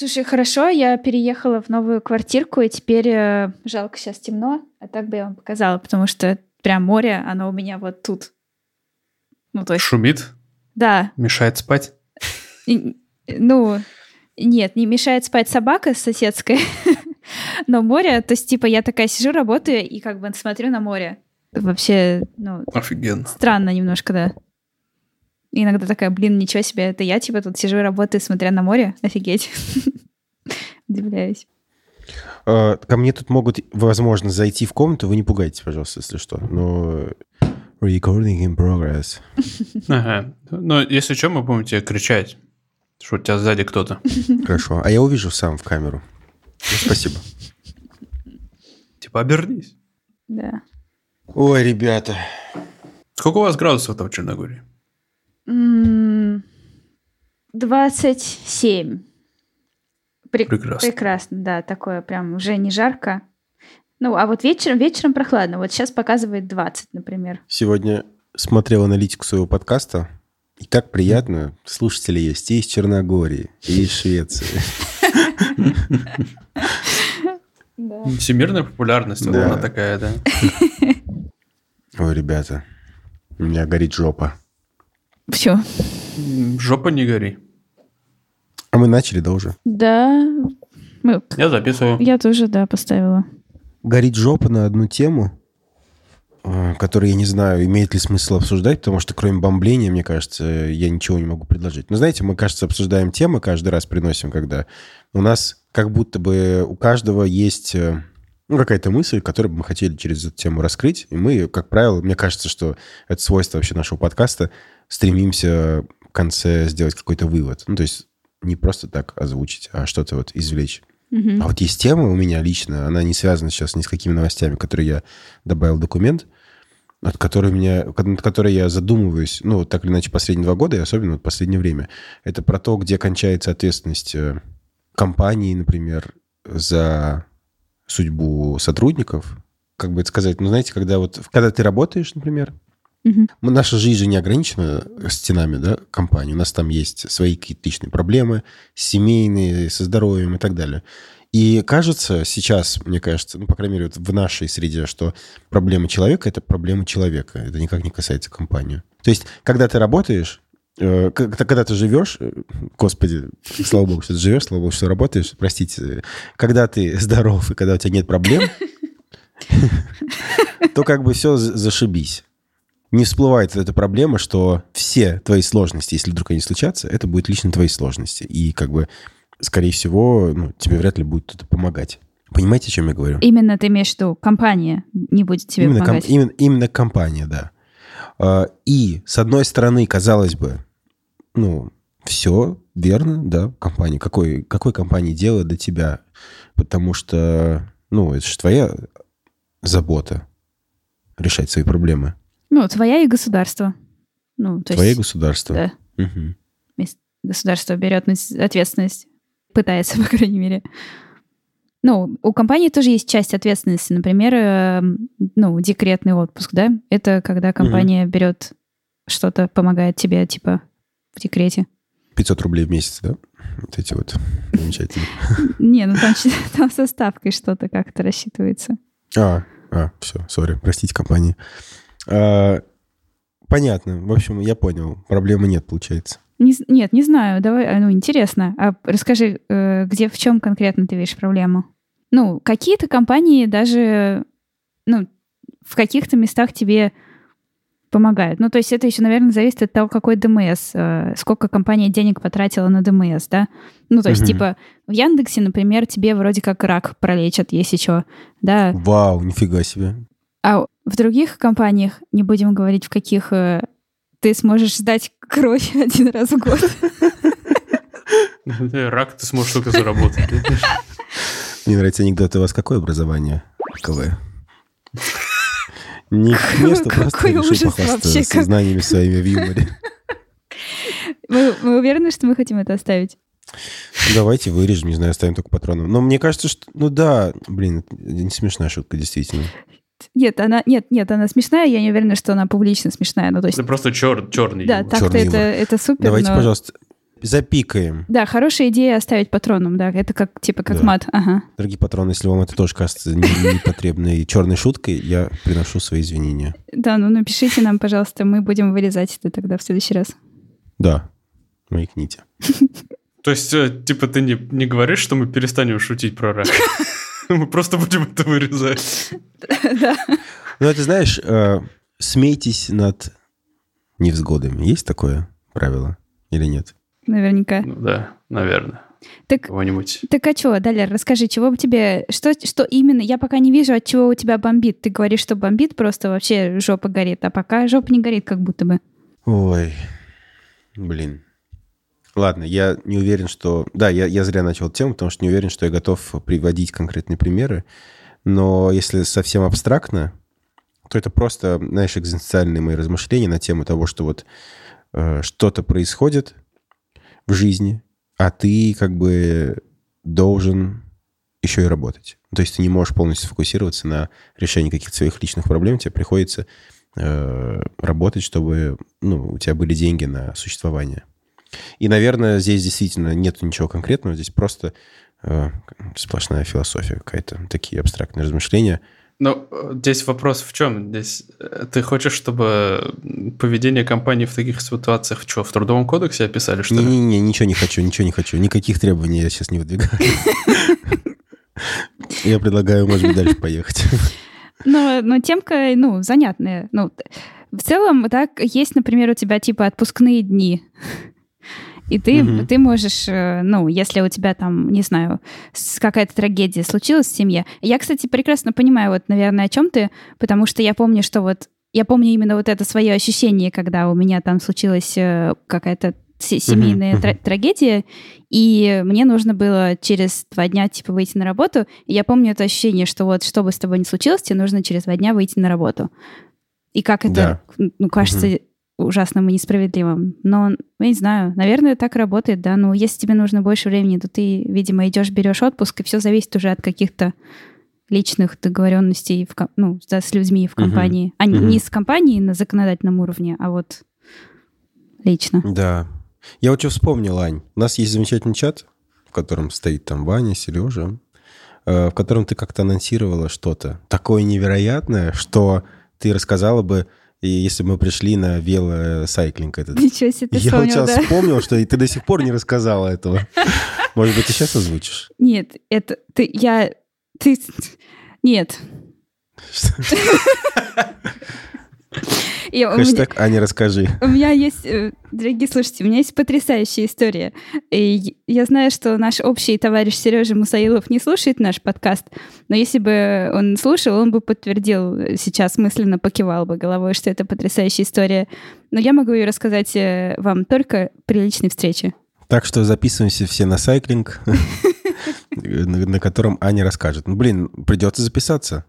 Слушай, хорошо, я переехала в новую квартирку, и теперь э, жалко сейчас темно, а так бы я вам показала, потому что прям море, оно у меня вот тут. Ну, то есть... Шумит? Да. Мешает спать? И, ну, нет, не мешает спать собака соседская, но море, то есть, типа, я такая сижу, работаю и как бы смотрю на море. Вообще, ну... Офигенно. Странно немножко, да. И иногда такая, блин, ничего себе, это я, типа, тут сижу, работаю, смотря на море. Офигеть. Удивляюсь. А, ко мне тут могут, возможно, зайти в комнату. Вы не пугайтесь, пожалуйста, если что. Но recording in progress. Ага. Но если что, мы будем тебе кричать, что у тебя сзади кто-то. Хорошо. А я увижу сам в камеру. Ну, спасибо. Типа обернись. Да. Ой, ребята. Сколько у вас градусов там в Черногории? 27. Прек- прекрасно. Прекрасно, да, такое прям уже не жарко. Ну, а вот вечером, вечером прохладно. Вот сейчас показывает 20, например. Сегодня смотрел аналитику своего подкаста, и как приятно, слушатели есть и из Черногории, и из Швеции. Всемирная популярность, она такая, да. Ой, ребята, у меня горит жопа. Все. Жопа не гори. А мы начали, да, уже? Да. Мы... Я записываю. Я тоже, да, поставила. Горит жопа на одну тему, э, которую я не знаю, имеет ли смысл обсуждать, потому что кроме бомбления, мне кажется, я ничего не могу предложить. Но знаете, мы, кажется, обсуждаем темы, каждый раз приносим, когда у нас как будто бы у каждого есть э, ну, какая-то мысль, которую бы мы хотели через эту тему раскрыть. И мы, как правило, мне кажется, что это свойство вообще нашего подкаста, стремимся в конце сделать какой-то вывод. Ну, то есть не просто так озвучить, а что-то вот извлечь. Угу. А вот есть тема у меня лично, она не связана сейчас ни с какими новостями, которые я добавил в документ, от которой, меня, над которой я задумываюсь, ну, так или иначе, последние два года, и особенно вот последнее время. Это про то, где кончается ответственность э, компании, например, за судьбу сотрудников. Как бы это сказать, ну, знаете, когда вот, когда ты работаешь, например, Угу. Наша жизнь же не ограничена стенами да, компании. У нас там есть свои какие-то личные проблемы, семейные, со здоровьем и так далее. И кажется сейчас, мне кажется, ну, по крайней мере, вот в нашей среде, что проблема человека – это проблема человека. Это никак не касается компании. То есть, когда ты работаешь, э, когда, когда ты живешь, э, господи, слава богу, что ты живешь, слава богу, что работаешь, простите, когда ты здоров и когда у тебя нет проблем, то как бы все зашибись не всплывает эта проблема, что все твои сложности, если вдруг они случатся, это будет лично твои сложности. И как бы, скорее всего, ну, тебе вряд ли будет кто-то помогать. Понимаете, о чем я говорю? Именно ты имеешь в виду, компания не будет тебе именно помогать. Ком- именно, именно компания, да. А, и, с одной стороны, казалось бы, ну, все верно, да, компания. Какой, какой компании дело до тебя? Потому что, ну, это же твоя забота решать свои проблемы. Ну, твоя и государство. Ну, то Твое есть, государство. Да. Угу. Государство берет ответственность. Пытается, по крайней мере. Ну, у компании тоже есть часть ответственности. Например, э, ну, декретный отпуск, да? Это когда компания берет что-то, помогает тебе, типа, в декрете. 500 рублей в месяц, да? Вот эти вот замечательные. Не, ну там со ставкой что-то как-то рассчитывается. А, а, все, сори, простите, компании. А, понятно. В общем, я понял. Проблемы нет, получается. Не нет, не знаю. Давай, а, ну, интересно. А расскажи, э, где, в чем конкретно ты видишь проблему? Ну, какие-то компании даже, ну, в каких-то местах тебе помогают. Ну, то есть это еще, наверное, зависит от того, какой ДМС, э, сколько компания денег потратила на ДМС, да? Ну, то есть, Мгм. типа, в Яндексе, например, тебе вроде как рак пролечат, если что, да? Вау, нифига себе. А в других компаниях, не будем говорить, в каких э, ты сможешь сдать кровь один раз в год. Рак ты сможешь только заработать. Мне нравится анекдот. У вас какое образование? КВ. Не к месту, просто решил похвастаться как- знаниями своими в юморе. Мы, мы уверены, что мы хотим это оставить? Давайте вырежем, не знаю, оставим только патроном. Но мне кажется, что... Ну да, блин, это не смешная шутка, действительно. Нет, она, нет, нет, она смешная, я не уверена, что она публично смешная. Ну, то есть, Это просто чер, черный. да, юмор. так-то это, юмор. это супер, Давайте, но- пожалуйста, Запикаем. Да, хорошая идея оставить патроном, да. Это как, типа, как Да. мат. Ага. Дорогие патроны, если вам это тоже кажется не- непотребной черной шуткой, я приношу свои извинения. Да, ну напишите нам, пожалуйста, мы будем вырезать это тогда в следующий раз. Да, маякните. То есть, э, типа, ты не, не говоришь, что мы перестанем шутить про рак? Мы просто будем это вырезать. Да. Ну, это, знаешь, э, смейтесь над невзгодами. Есть такое правило или нет? Наверняка. Ну да, наверное. Так, Кого-нибудь. так а что, Далер, расскажи, чего бы тебе... Что, что именно? Я пока не вижу, от чего у тебя бомбит. Ты говоришь, что бомбит, просто вообще жопа горит. А пока жопа не горит, как будто бы. Ой, блин. Ладно, я не уверен, что... Да, я, я зря начал тему, потому что не уверен, что я готов приводить конкретные примеры. Но если совсем абстрактно, то это просто, знаешь, экзистенциальные мои размышления на тему того, что вот э, что-то происходит в жизни, а ты как бы должен еще и работать. То есть ты не можешь полностью сфокусироваться на решении каких-то своих личных проблем, тебе приходится э, работать, чтобы ну, у тебя были деньги на существование. И, наверное, здесь действительно нет ничего конкретного, здесь просто э, сплошная философия какая-то, такие абстрактные размышления. Ну, э, здесь вопрос в чем? Здесь э, ты хочешь, чтобы поведение компании в таких ситуациях что, в Трудовом кодексе описали, что ли? Не-не-не, ничего не хочу, ничего не хочу. Никаких требований я сейчас не выдвигаю. Я предлагаю, может быть, дальше поехать. Но, но темка, ну, занятная. Ну, в целом, так, есть, например, у тебя типа отпускные дни. И ты, Мгм. ты можешь, э, ну, если у тебя там, не знаю, какая-то трагедия случилась в семье. Я, кстати, прекрасно понимаю, вот, наверное, о чем ты, потому что я помню, что вот я помню именно вот это свое ощущение, когда у меня там случилась э, какая-то се- семейная тра- трагедия, и мне нужно было через два дня, типа, выйти на работу. И я помню это ощущение, что вот что бы с тобой ни случилось, тебе нужно через два дня выйти на работу. И как это, ну, кажется ужасным и несправедливым. Но, я не знаю, наверное, так работает, да. Ну, если тебе нужно больше времени, то ты, видимо, идешь, берешь отпуск, и все зависит уже от каких-то личных договоренностей в, ну, да, с людьми в компании. А не- Мгм. не с компанией на законодательном уровне, а вот лично. Да. Я вот что вспомнил, Ань. У нас есть замечательный чат, в котором стоит там Ваня, Сережа, э, в котором ты как-то анонсировала что-то такое невероятное, что ты рассказала бы, и если мы пришли на велосайклинг этот. Ничего себе, ты Я вот вспомнил, сейчас да? вспомнил, что ты до сих пор не рассказала этого. Может быть, ты сейчас озвучишь? Нет, это ты, я, ты, нет. И у меня- Хэштег Аня, расскажи. У меня есть, э, дорогие слушатели, у меня есть потрясающая история. И я знаю, что наш общий товарищ Сережа Мусаилов не слушает наш подкаст, но если бы он слушал, он бы подтвердил, э, сейчас мысленно покивал бы головой, что это потрясающая история. Но я могу ее рассказать э, вам только при личной встрече. Так что записываемся все на сайклинг, на котором Аня расскажет. Ну, блин, придется записаться.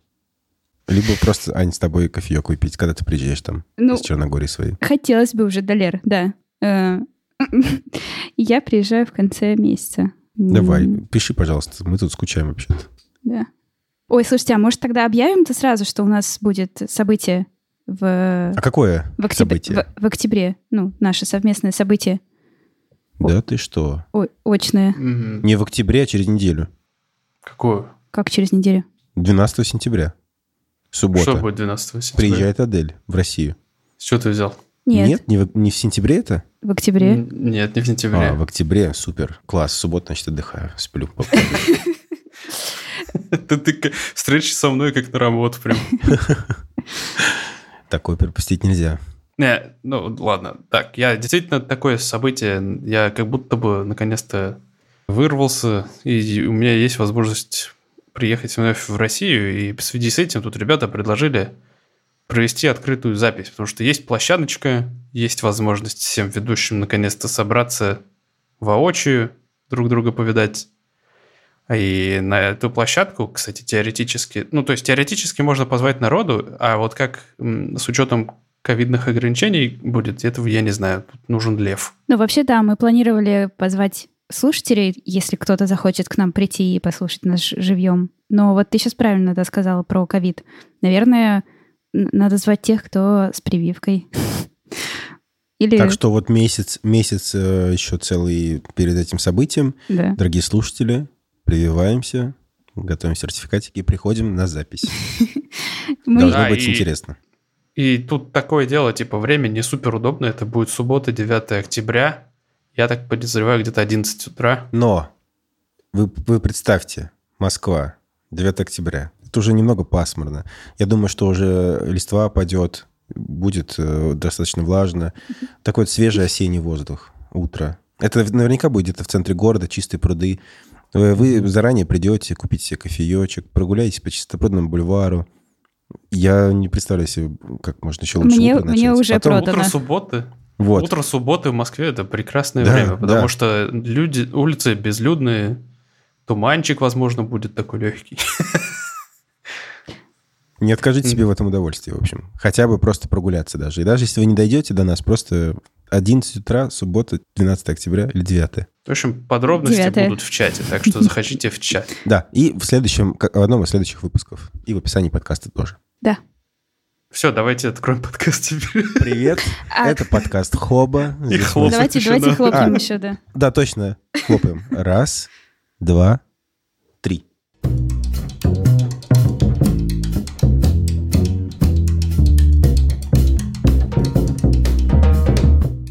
Либо просто, Ань, с тобой кофеек выпить, когда ты приезжаешь там Ну, из Черногории своей. хотелось бы уже, Далер, да. Э, Я приезжаю в конце месяца. Давай, пиши, пожалуйста. Мы тут скучаем вообще-то. Да. Ой, слушайте, а может тогда объявим-то сразу, что у нас будет событие в, А какое в, октябре, событие? в, в октябре? Ну, наше совместное событие. Да ты что? Ой, очное. Мгм. Не в октябре, а через неделю. Какую? Как через неделю? 12 сентября. Суббота. Что будет 12 сентября? Приезжает Адель в Россию. С чего ты взял? Нет, не, в, не в сентябре это? в октябре. Н- Нет, не в сентябре. А, в октябре. Супер. Класс. Суббота, значит, отдыхаю. Сплю. Ты, ты встреча со мной как на работу прям. Такое пропустить нельзя. Не, ну ладно. Так, я действительно такое событие, я как будто бы наконец-то вырвался, и у меня есть возможность приехать вновь в Россию, и в связи с этим тут ребята предложили провести открытую запись, потому что есть площадочка, есть возможность всем ведущим наконец-то собраться воочию, друг друга повидать. И на эту площадку, кстати, теоретически, ну, то есть теоретически можно позвать народу, а вот как с учетом ковидных ограничений будет, этого я не знаю. Тут нужен лев. Ну, вообще, да, мы планировали позвать слушателей, если кто-то захочет к нам прийти и послушать нас живьем. Но вот ты сейчас правильно да, сказала про ковид. Наверное, надо звать тех, кто с прививкой. Или... Так что вот месяц, месяц э, еще целый перед этим событием. Да. Дорогие слушатели, прививаемся, готовим сертификатики и приходим на запись. Должно Да, быть интересно. И тут такое дело, типа, время не супер удобно. Это будет суббота, 9 октября. Я так подозреваю, где-то 11 утра. Но вы, вы представьте, Москва, 9 октября. Это уже немного пасмурно. Я думаю, что уже листва падет, будет э, достаточно влажно. Такой вот свежий осенний воздух, утро. Это наверняка будет где-то в центре города, чистые пруды. Вы, вы заранее придете, купите себе кофеечек, прогуляйтесь по чистопрудному бульвару. Я не представляю себе, как можно еще лучше Мне- утро мне начать. уже Потом- продано. Утро субботы. Вот. Утро субботы в Москве это прекрасное Да, время, потому да. что люди, улицы безлюдные, туманчик, возможно, будет такой легкий. Не откажите себе в этом удовольствии, в общем. Хотя бы просто прогуляться даже. И даже если вы не дойдете до нас, просто 11 утра, суббота, 12 октября или 9. В общем, подробности Девятое. будут в чате, так что заходите в чат. Да, и в следующем, в одном из следующих выпусков. И в описании подкаста тоже. Да. Все, давайте откроем подкаст теперь. Привет, А- это подкаст Хоба. И хлопать Давайте, еще давайте хлопнем А. еще, да. Да, точно, хлопаем. Раз, два, три.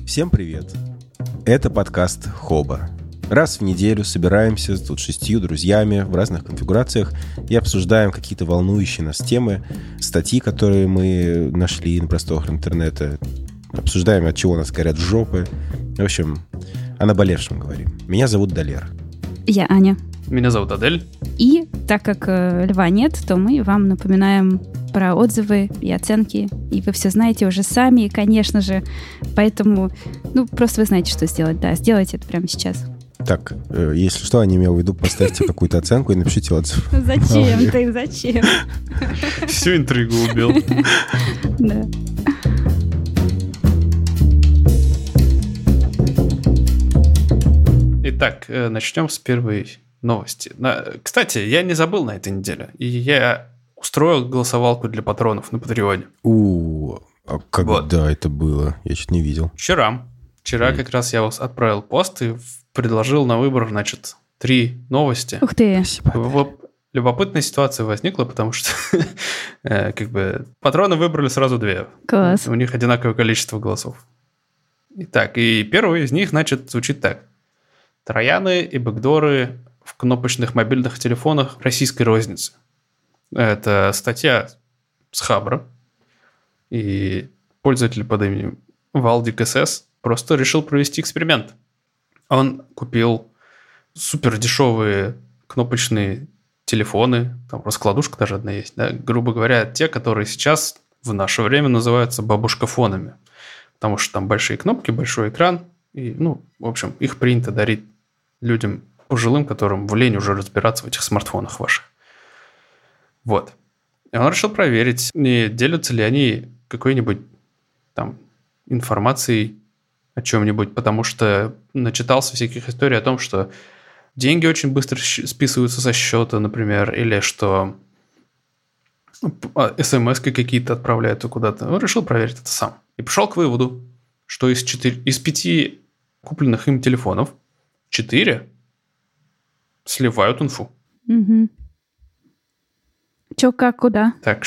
Всем привет. Это подкаст Хоба. Раз в неделю собираемся тут шестью друзьями в разных конфигурациях и обсуждаем какие-то волнующие нас темы, статьи, которые мы нашли на просторах интернета. Обсуждаем, от чего нас горят жопы. В общем, о наболевшем говорим. Меня зовут Далер. Я Аня. Меня зовут Адель. И так как э, льва нет, то мы вам напоминаем про отзывы и оценки. И вы все знаете уже сами, конечно же. Поэтому, ну, просто вы знаете, что сделать. Да, сделайте это прямо сейчас. Так, э, если что, я имел в виду, поставьте какую-то оценку и напишите отзыв. Зачем ты? Зачем? Всю интригу убил. Да. Итак, э, начнем с первой новости. Кстати, я не забыл на этой неделе. И я устроил голосовалку для патронов на Патреоне. У, а Вот. когда это было? Я чуть не видел. Вчера. Вчера Мгм. как раз я вас отправил пост и в- предложил на выбор, значит, три новости. Ух ты. Спасибо. Любоп- Любопытная ситуация возникла, потому что э, как бы патроны выбрали сразу две. Класс. У них одинаковое количество голосов. Итак, и первый из них, значит, звучит так. Трояны и бэкдоры в кнопочных мобильных телефонах российской розницы. Это статья с Хабра. И пользователь под именем Валдик СС просто решил провести эксперимент. Он купил супер дешевые кнопочные телефоны, там раскладушка даже одна есть, да, грубо говоря, те, которые сейчас в наше время называются бабушкафонами, потому что там большие кнопки, большой экран, и, ну, в общем, их принято дарить людям пожилым, которым в лень уже разбираться в этих смартфонах ваших. Вот. И он решил проверить, не делятся ли они какой-нибудь там информацией о чем-нибудь, потому что начитался всяких историй о том, что деньги очень быстро списываются со счета, например, или что смс какие-то отправляют куда-то. Он решил проверить это сам. И пришел к выводу, что из, четыре, из пяти купленных им телефонов четыре сливают инфу. Угу. Че, как, куда? Так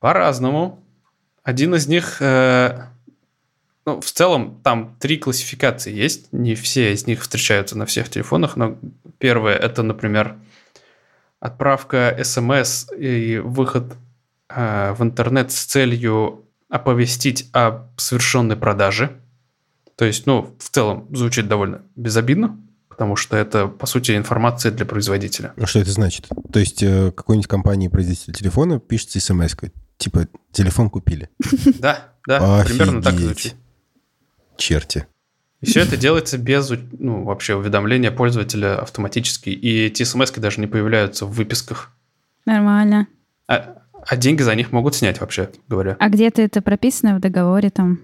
по-разному. Один из них, э, ну, в целом, там три классификации есть. Не все из них встречаются на всех телефонах, но первое это, например, отправка смс и выход э, в интернет с целью оповестить о совершенной продаже. То есть, ну, в целом звучит довольно безобидно, потому что это, по сути, информация для производителя. А Что это значит? То есть э, какой-нибудь компании производитель телефона пишется смс типа телефон купили. Да, да, примерно так звучит. Черти. И все это делается без ну, вообще уведомления пользователя автоматически. И эти смс даже не появляются в выписках. Нормально. А, а деньги за них могут снять, вообще говоря. А где-то это прописано в договоре там?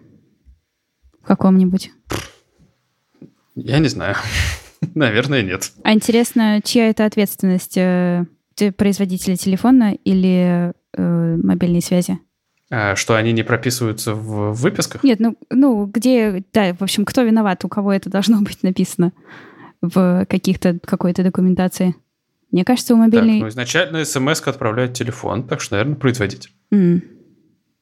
В каком-нибудь? Я не знаю. Наверное, нет. А интересно, чья это ответственность? э, ты производителя телефона или э, мобильной связи? А, что они не прописываются в выписках? Нет, ну, ну, где, да, в общем, кто виноват, у кого это должно быть написано в каких-то, какой-то документации? Мне кажется, у мобильной... Так, ну, изначально смс отправляет телефон, так что, наверное, производитель. М.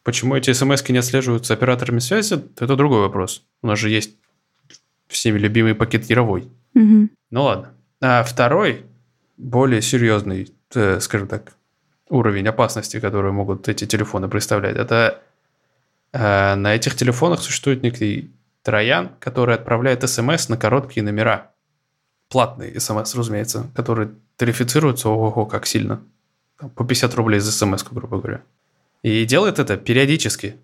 Почему эти смс не отслеживаются операторами связи, это другой вопрос. У нас же есть всеми любимый пакет Яровой. Мгм. Ну ладно. А второй, более серьезный, э, скажем так, уровень опасности, который могут эти телефоны представлять, это э, на этих телефонах существует некий троян, который отправляет смс на короткие номера. Платные смс, разумеется, которые тарифицируются, ого-го, как сильно. Там по 50 рублей за смс, грубо говоря. И делает это периодически.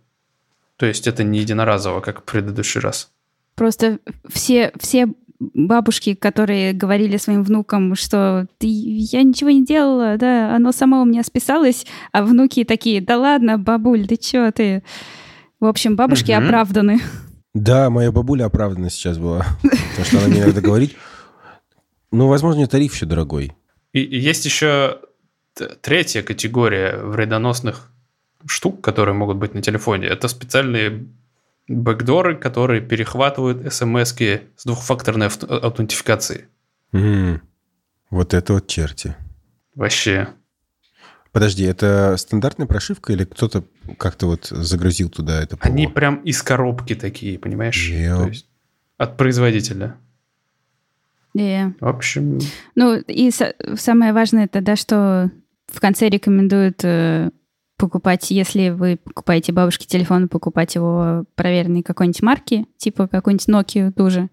То есть это не единоразово, как в предыдущий раз. Просто все, все бабушки, которые говорили своим внукам, что ты, я ничего не делала, да, оно само у меня списалось, а внуки такие, да ладно, бабуль, ты чё ты? В общем, бабушки Мгм. оправданы. Да, моя бабуля оправдана сейчас была. Потому что она мне иногда говорит, ну, возможно, тариф еще дорогой. И, есть еще третья категория вредоносных штук, которые могут быть на телефоне. Это специальные бэкдоры, которые перехватывают смс с двухфакторной авт- аутентификацией. М, Вот это вот черти. Вообще. Подожди, это стандартная прошивка или кто-то как-то вот загрузил туда это ПО? Они прям из коробки такие, понимаешь? Ё. То есть от производителя. И, В общем, ну, и са- самое важное это, да, что в конце рекомендуют э, покупать, если вы покупаете бабушке телефон, покупать его проверенной какой-нибудь марки, типа какой-нибудь Nokia тоже.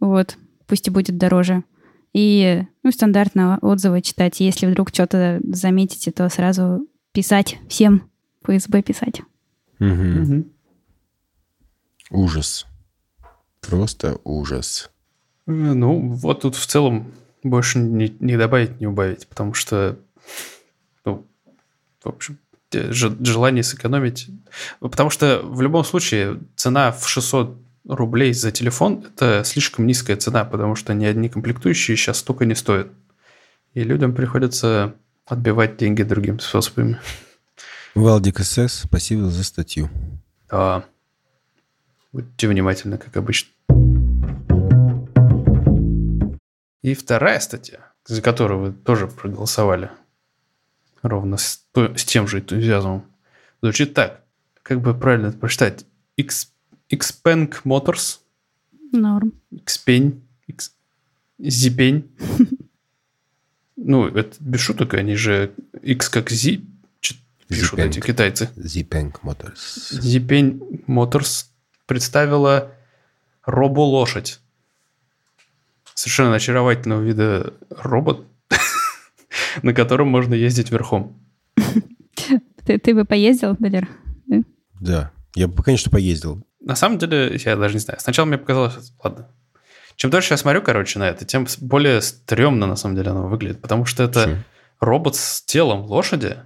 Вот, пусть и будет дороже. И, ну, стандартно отзывы читать. Если вдруг что-то заметите, то сразу писать всем, ФСБ писать. Мгм. мгм. Ужас. Просто ужас. Э, ну, вот тут в целом больше не, не добавить, не убавить, потому что, ну, в общем, желание сэкономить. Потому что в любом случае цена в 600 рублей за телефон – это слишком низкая цена, потому что ни одни комплектующие сейчас столько не стоят. И людям приходится отбивать деньги другими способами. Валдик СС, спасибо за статью. Да. Будьте внимательны, как обычно. И вторая статья, за которую вы тоже проголосовали, ровно с, то- с тем же энтузиазмом, звучит так. Как бы правильно это прочитать? X, Xpeng Motors, Норм. Xpeng, X, Zipeng. Ну, это без шуток, они же X как Z пишут Zipeng. эти китайцы. Zipeng Motors. Zipeng Motors представила робо-лошадь. Совершенно очаровательного вида робот, на котором можно ездить верхом. Ты, ты бы поездил, Далер? Да. Я бы, конечно, поездил. На самом деле, я даже не знаю. Сначала мне показалось, ладно. Чем дольше я смотрю, короче, на это, тем более стрёмно, на самом деле, оно выглядит. Потому что это Чё? робот с телом лошади,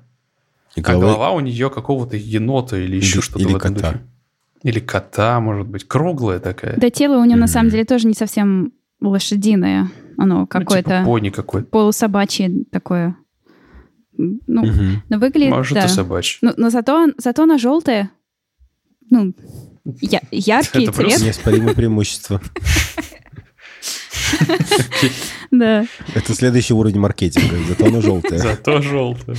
И а голова- голова у нее какого-то енота или еще Или- что-то или в этом кота. духе. Или кота, может быть. Круглая такая. Да тело у него на самом деле тоже не совсем лошадиное. Оно Ну, какое-то типа пони какой-то. полусобачье такое. Ну, Мгм. но выглядит, Может, да. и собачий. Но, но зато, зато она желтая. Ну, я- яркий Это цвет. Неоспоримое преимущество. Да. Это следующий уровень маркетинга. Зато оно желтое. Зато желтая.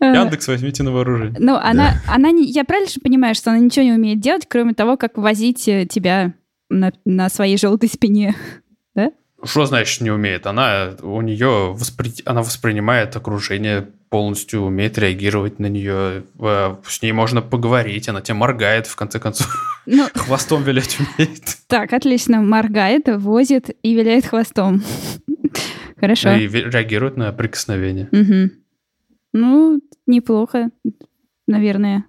Э, Яндекс, возьмите на вооружение. Ну, она, она не, я правильно же понимаю, что она ничего не умеет делать, кроме того, как возить э, тебя на, на своей желтой спине. Что значит не умеет? Она у нее воспри- она воспринимает окружение полностью, умеет реагировать на нее. э, С ней можно поговорить, она тебе моргает, в конце концов. Ну, Хвостом вилять умеет. так, отлично. Моргает, возит и виляет хвостом. Хорошо. И реагирует на прикосновение. Мгм. Ну, неплохо, наверное.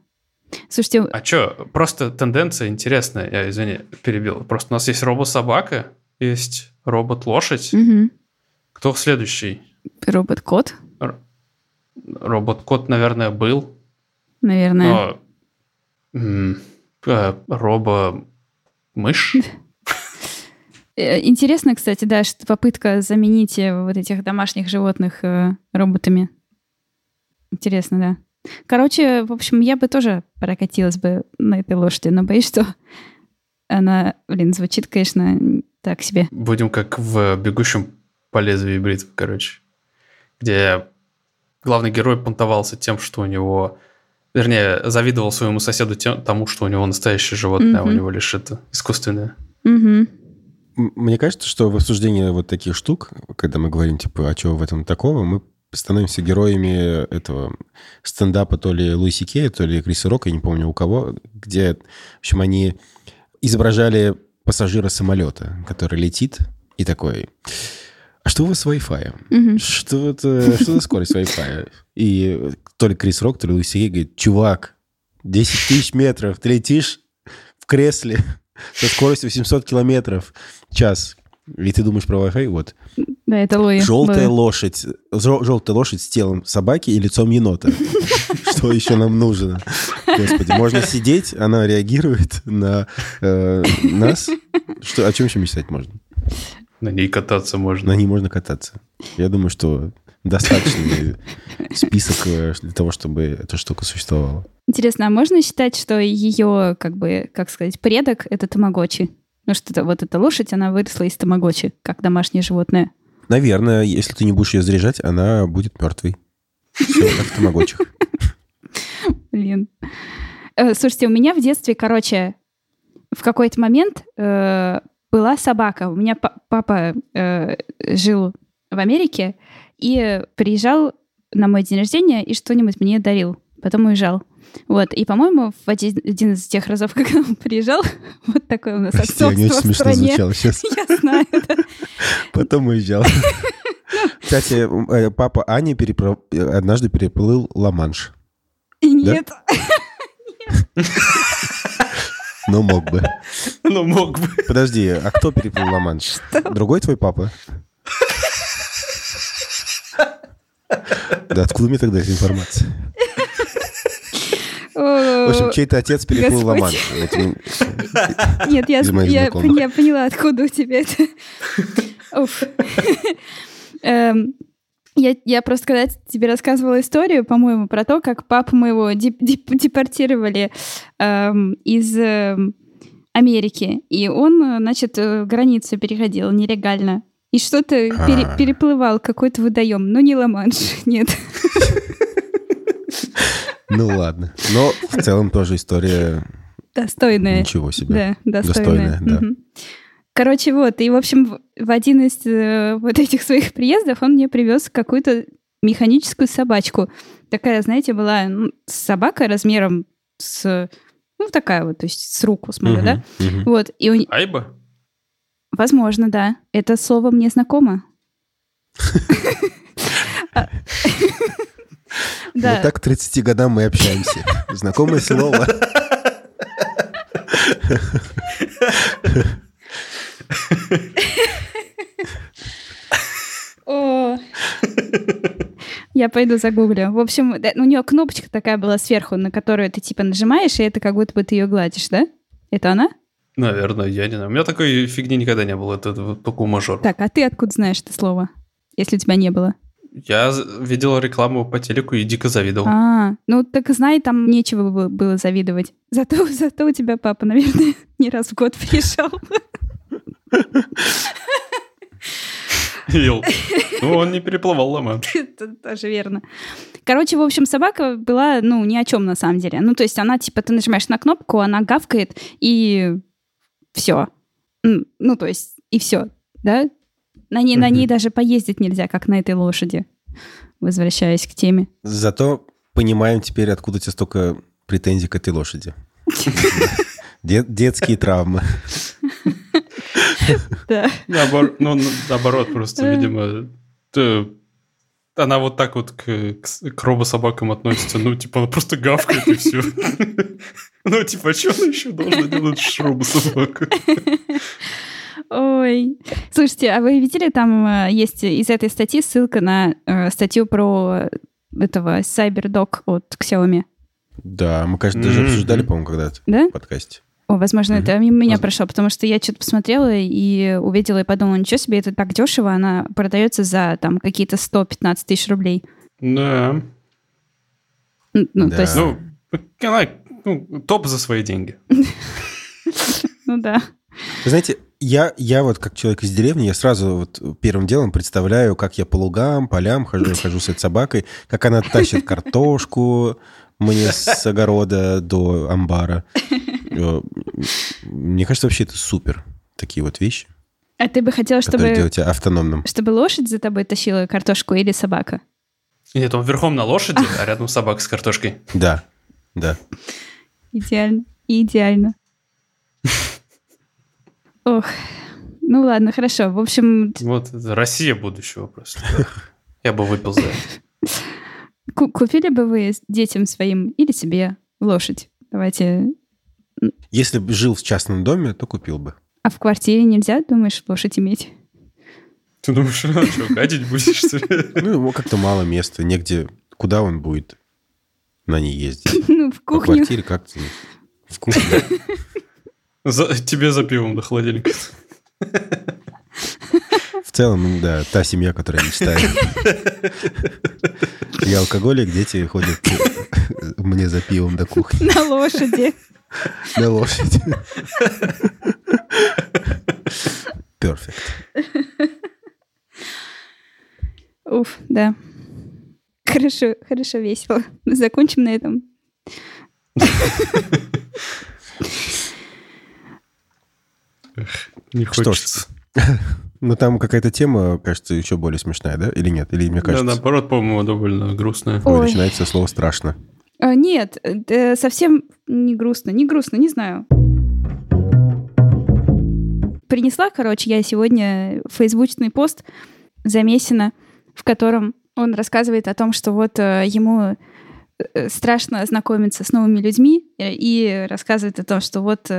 Слушайте, А что, просто тенденция интересная, я, извини, перебил. Просто у нас есть робот-собака, есть робот-лошадь. мгм. Кто следующий? робот-кот, Робот-кот, наверное, был. наверное. Но, э, робо-мышь? Э, Интересно, кстати, да, что попытка заменить э, вот этих домашних животных э, роботами. Интересно, да. Короче, в общем, я бы тоже прокатилась бы на этой лошади, но боюсь, что она, блин, звучит, конечно, так себе. Будем как в «Бегущем по лезвию бритвы», короче, где главный герой понтовался тем, что у него... Вернее, завидовал своему соседу тем, тому, что у него настоящее животное, а у него лишь это искусственное. Мгм. М- Мне кажется, что в обсуждении вот таких штук, когда мы говорим, типа, а что в этом такого, мы становимся героями этого стендапа то ли Луиси Кея, то ли Криса Рока, я не помню у кого, где, в общем, они изображали пассажира самолета, который летит и такой, а что у вас с Wi-Fi? Мгм. Что это, что за скорость Wi-Fi? И то ли Крис Рок, то ли Луиси говорит, чувак, 10 тысяч метров, ты летишь в кресле со скоростью 800 километров в час. И ты думаешь про Wi-Fi? Вот. Да, это Луи. Желтая Луи. лошадь. жел- Желтая лошадь с телом собаки и лицом енота. Что еще нам нужно? Господи, можно сидеть, она реагирует на э, нас. Что, о чем еще мечтать можно? На ней кататься можно. На ней можно кататься. Я думаю, что достаточный список э, для того, чтобы эта штука существовала. Интересно, а можно считать, что ее, как бы, как сказать, предок — это тамагочи? Ну что это, вот эта лошадь, она выросла из тамагочи, как домашнее животное. Наверное, если ты не будешь ее заряжать, она будет мертвой. Все, как в тамагочах. Блин. Э, Слушайте, у меня в детстве, короче, в какой-то момент э, была собака. У меня па- папа э, жил в Америке и приезжал на мой день рождения и что-нибудь мне дарил. Потом уезжал. Вот. И, по-моему, в один, один из тех разов, когда он приезжал, вот такое у нас Прости, не отцовство очень в смешно стране. звучало сейчас. Я знаю, да. Потом уезжал. Кстати, папа Ани перепро- однажды переплыл Ла-Манш. Нет. Но мог бы. Ну, мог бы. Подожди, а кто переплыл Ла-Манш? Другой твой папа? Да откуда мне тогда эта информация? В общем, чей-то отец переплыл. Ла-Манш. Этим- Нет, я, я поняла, откуда у тебя это. Я, я просто когда тебе рассказывала историю, по-моему, про то, как папу моего деп- деп- депортировали эм, из эм, Америки, и он, э, значит, э, границу переходил нелегально. И что-то пере- А. переплывал какой-то водоем, но не Ла-Манш, нет. Ну ладно. Но в целом тоже история Достойная. ничего себе. Да, достойная. Достойная, да. Короче, вот, и, в общем, в- один из э, вот этих своих приездов он мне привез какую-то механическую собачку. Такая, знаете, была ну, собака размером с... Ну, такая вот, то есть с руку, смотрю, Мгм, да? мгм. Вот, и у... Айба? Возможно, да. Это слово мне знакомо. Да. Вот так к 30 годам мы общаемся. Знакомое слово. О. Я пойду загуглю. В общем, да, у нее кнопочка такая была сверху, на которую ты типа нажимаешь, и это как будто бы ты ее гладишь, да? Это она? Наверное, я не знаю. У меня такой фигни никогда не было. Это только у мажора. Так, а ты откуда знаешь это слово? Если у тебя не было. Я видел рекламу по телеку и дико завидовал. А, ну так знай, там нечего бы- было завидовать. Зато, зато у тебя папа, наверное, не раз в год приезжал. Ел. Ну, он не переплывал ломан. Это тоже верно. Короче, в общем, собака была, ну, ни о чем на самом деле. Ну, то есть она, типа, ты нажимаешь на кнопку, она гавкает, и все. Ну, то есть, и все, да? На ней, на ней даже поездить нельзя, как на этой лошади. Возвращаясь к теме. Зато понимаем теперь, откуда у тебя столько претензий к этой лошади. Де- Детские травмы. Да. Ну, на- наоборот, просто, видимо, она вот так вот к, к робособакам относится. Ну, типа, она просто гавкает и все. Ну, типа, а что она еще должна делать с робособакой? Ой. Слушайте, а вы видели, там э, есть из этой статьи ссылка на э, статью про этого CyberDog от Xiaomi. Да, мы, кажется, даже Мгм. обсуждали, по-моему, когда-то Да? в подкасте. О, возможно, Мгм. это мимо меня Возможно. прошло, потому что я что-то посмотрела и увидела и подумала, ничего себе, это так дешево, она продается за там какие-то 115 тысяч рублей. Да. Ну, Да. то есть, Ну, она, ну, топ за свои деньги. ну да. Вы знаете, я, я вот как человек из деревни, я сразу вот первым делом представляю, как я по лугам, полям хожу, хожу с этой собакой, как она тащит картошку мне с огорода до амбара. Э, Мне кажется, вообще это супер. Такие вот вещи, А ты бы хотел, чтобы, делаете автономным. чтобы лошадь за тобой тащила картошку или собака? Нет, он верхом на лошади, а рядом собака с картошкой. Да, да. Идеально. Идеально. Ох. Ну ладно, хорошо. В общем, Вот Россия будущего просто. Я бы выпил за это. ку- купили бы вы детям своим или себе лошадь? Давайте. Если бы жил в частном доме, то купил бы. А в квартире нельзя, думаешь, лошадь иметь? Ты думаешь, а что, гадить будешь, что ли? Ну, ему как-то мало места, негде... Куда он будет на ней ездить? Ну, в кухню. квартире как-то в кухне. За- тебе за пивом до холодильника. В целом, да, та семья, которая мечтает. Я алкоголик, дети ходят мне за пивом до кухни. На лошади. На лошади. Перфект. Уф, да. Хорошо, хорошо, весело. Закончим на этом. Не Что ж, хочется. ну там какая-то тема, кажется, еще более смешная, да? Или нет? Или мне Да, кажется, наоборот, по-моему, довольно грустная. ой, Ой. начинается слово страшно. А, нет, э, совсем не грустно. Не грустно, не знаю. Принесла, короче, я сегодня фейсбучный пост Замесина, в котором он рассказывает о том, что вот э, ему э, страшно знакомиться с новыми людьми э, и рассказывает о том, что вот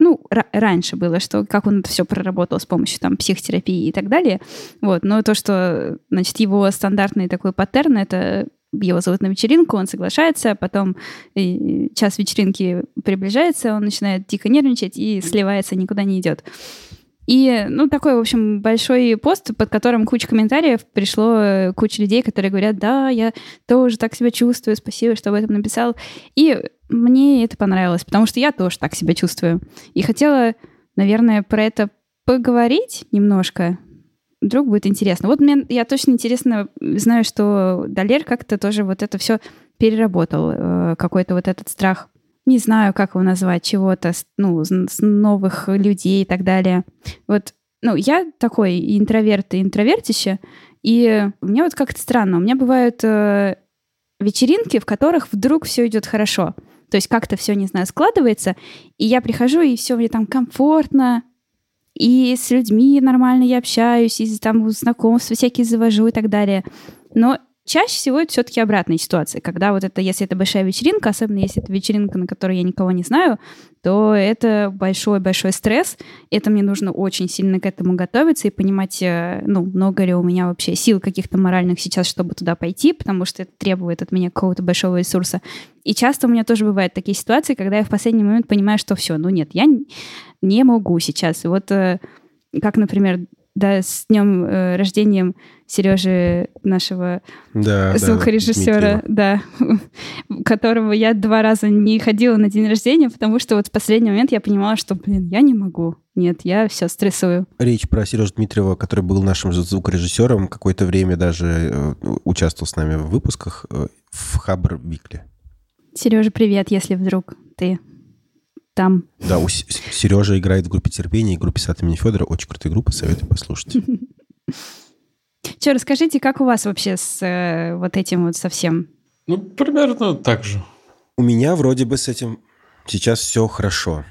ну, ра- раньше было, что как он это все проработал с помощью там психотерапии и так далее. Вот, но то, что, значит, его стандартный такой паттерн, это его зовут на вечеринку, он соглашается, потом э, час вечеринки приближается, он начинает дико нервничать и сливается, никуда не идет. И, ну, такой, в общем, большой пост, под которым куча комментариев, пришло э, куча людей, которые говорят, да, я тоже так себя чувствую, спасибо, что об этом написал. И мне это понравилось, потому что я тоже так себя чувствую. И хотела, наверное, про это поговорить немножко. Вдруг будет интересно. Вот мне, я точно интересно знаю, что Далер как-то тоже вот это все переработал, э, какой-то вот этот страх не знаю, как его назвать, чего-то, ну, с новых людей и так далее. Вот, ну, я такой интроверт, и интровертище, и мне вот как-то странно. У меня бывают э, вечеринки, в которых вдруг все идет хорошо. То есть как-то все, не знаю, складывается, и я прихожу, и все мне там комфортно, и с людьми нормально я общаюсь, и там знакомства всякие завожу и так далее. Но чаще всего это все-таки обратная ситуация, когда вот это, если это большая вечеринка, особенно если это вечеринка, на которой я никого не знаю, то это большой-большой стресс. Это мне нужно очень сильно к этому готовиться и понимать, э, ну, много ли у меня вообще сил каких-то моральных сейчас, чтобы туда пойти, потому что это требует от меня какого-то большого ресурса. И часто у меня тоже бывают такие ситуации, когда я в последний момент понимаю, что все, ну нет, я не могу сейчас. Вот э, как, например, да, с днем э, рождением Сережи, нашего Да, да, звукорежиссера, Дмитриева. да, которого я два раза не ходила на день рождения, потому что вот в последний момент я понимала, что, блин, я не могу. Нет, я все стрессую. Речь про Сережу Дмитриева, который был нашим звукорежиссером, какое-то время даже э, участвовал с нами в выпусках э, в Хабр Викле. Сережа, привет, если вдруг ты там. Да, у Сережа играет в группе терпения и группе Сад имени Федора. Очень крутая группа, советую послушать. Че, расскажите, как у вас вообще с э, вот этим вот совсем? Ну, примерно так же. У меня вроде бы с этим сейчас все хорошо.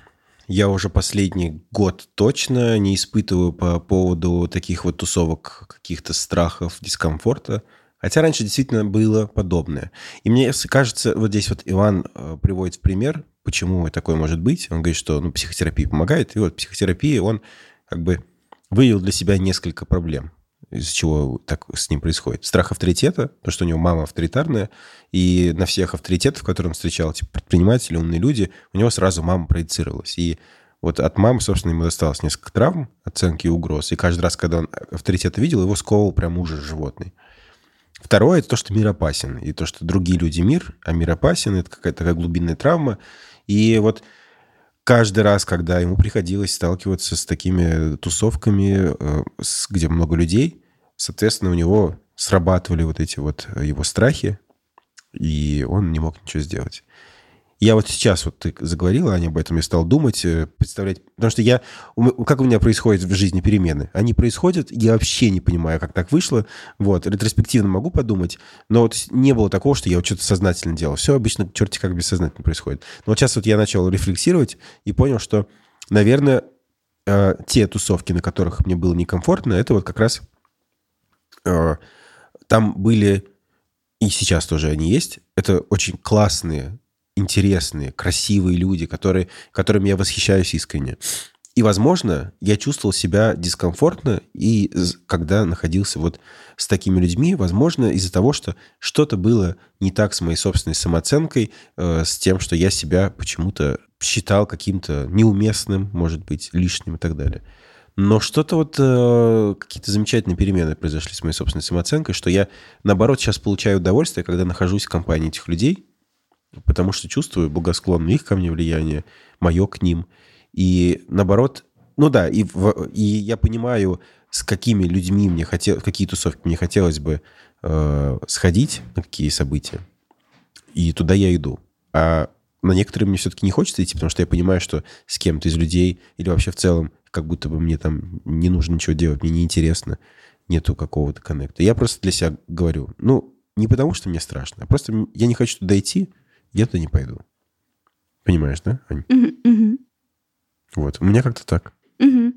Я уже последний год точно не испытываю по поводу таких вот тусовок каких-то страхов, дискомфорта. Хотя раньше действительно было подобное. И мне кажется, вот здесь вот Иван э, приводит в пример, почему такое может быть. Он говорит, что ну, психотерапия помогает. И вот психотерапия, он как бы выявил для себя несколько проблем, из чего так с ним происходит. Страх авторитета, то, что у него мама авторитарная, и на всех авторитетов, которые он встречал, типа предприниматели, умные люди, у него сразу мама проецировалась. И вот от мамы, собственно, ему досталось несколько травм, оценки и угроз. И каждый раз, когда он авторитета видел, его сковывал прям ужас животный. Второе — это то, что мир опасен. И то, что другие люди — мир, а мир опасен — это какая-то такая глубинная травма. И вот каждый раз, когда ему приходилось сталкиваться с такими тусовками, э, где много людей, соответственно, у него срабатывали вот эти вот его страхи, и он не мог ничего сделать. Я вот сейчас, вот ты заговорила, Аня, об этом, я стал думать, э, представлять, потому что я, как у меня происходят в жизни перемены? Они происходят, я вообще не понимаю, как так вышло, вот, ретроспективно могу подумать, но вот не было такого, что я вот что-то сознательно делал. Все обычно черти как бессознательно происходит. Но вот сейчас вот я начал рефлексировать и понял, что, наверное, э, те тусовки, на которых мне было некомфортно, это вот как раз э, там были, и сейчас тоже они есть, это очень классные интересные, красивые люди, которые, которыми я восхищаюсь искренне. И, возможно, я чувствовал себя дискомфортно, и когда находился вот с такими людьми, возможно, из-за того, что что-то было не так с моей собственной самооценкой, э, с тем, что я себя почему-то считал каким-то неуместным, может быть, лишним и так далее. Но что-то вот, э, какие-то замечательные перемены произошли с моей собственной самооценкой, что я, наоборот, сейчас получаю удовольствие, когда нахожусь в компании этих людей, потому что чувствую благосклонное их ко мне влияние, мое к ним. И наоборот, ну да, и, в, и я понимаю, с какими людьми мне хотелось, какие тусовки мне хотелось бы э, сходить, на какие события. И туда я иду. А на некоторые мне все-таки не хочется идти, потому что я понимаю, что с кем-то из людей или вообще в целом, как будто бы мне там не нужно ничего делать, мне неинтересно, нету какого-то коннекта. Я просто для себя говорю, ну, не потому что мне страшно, а просто я не хочу туда идти, я туда не пойду. Понимаешь, да, Ань? Угу, угу. Вот, у меня как-то так. Угу.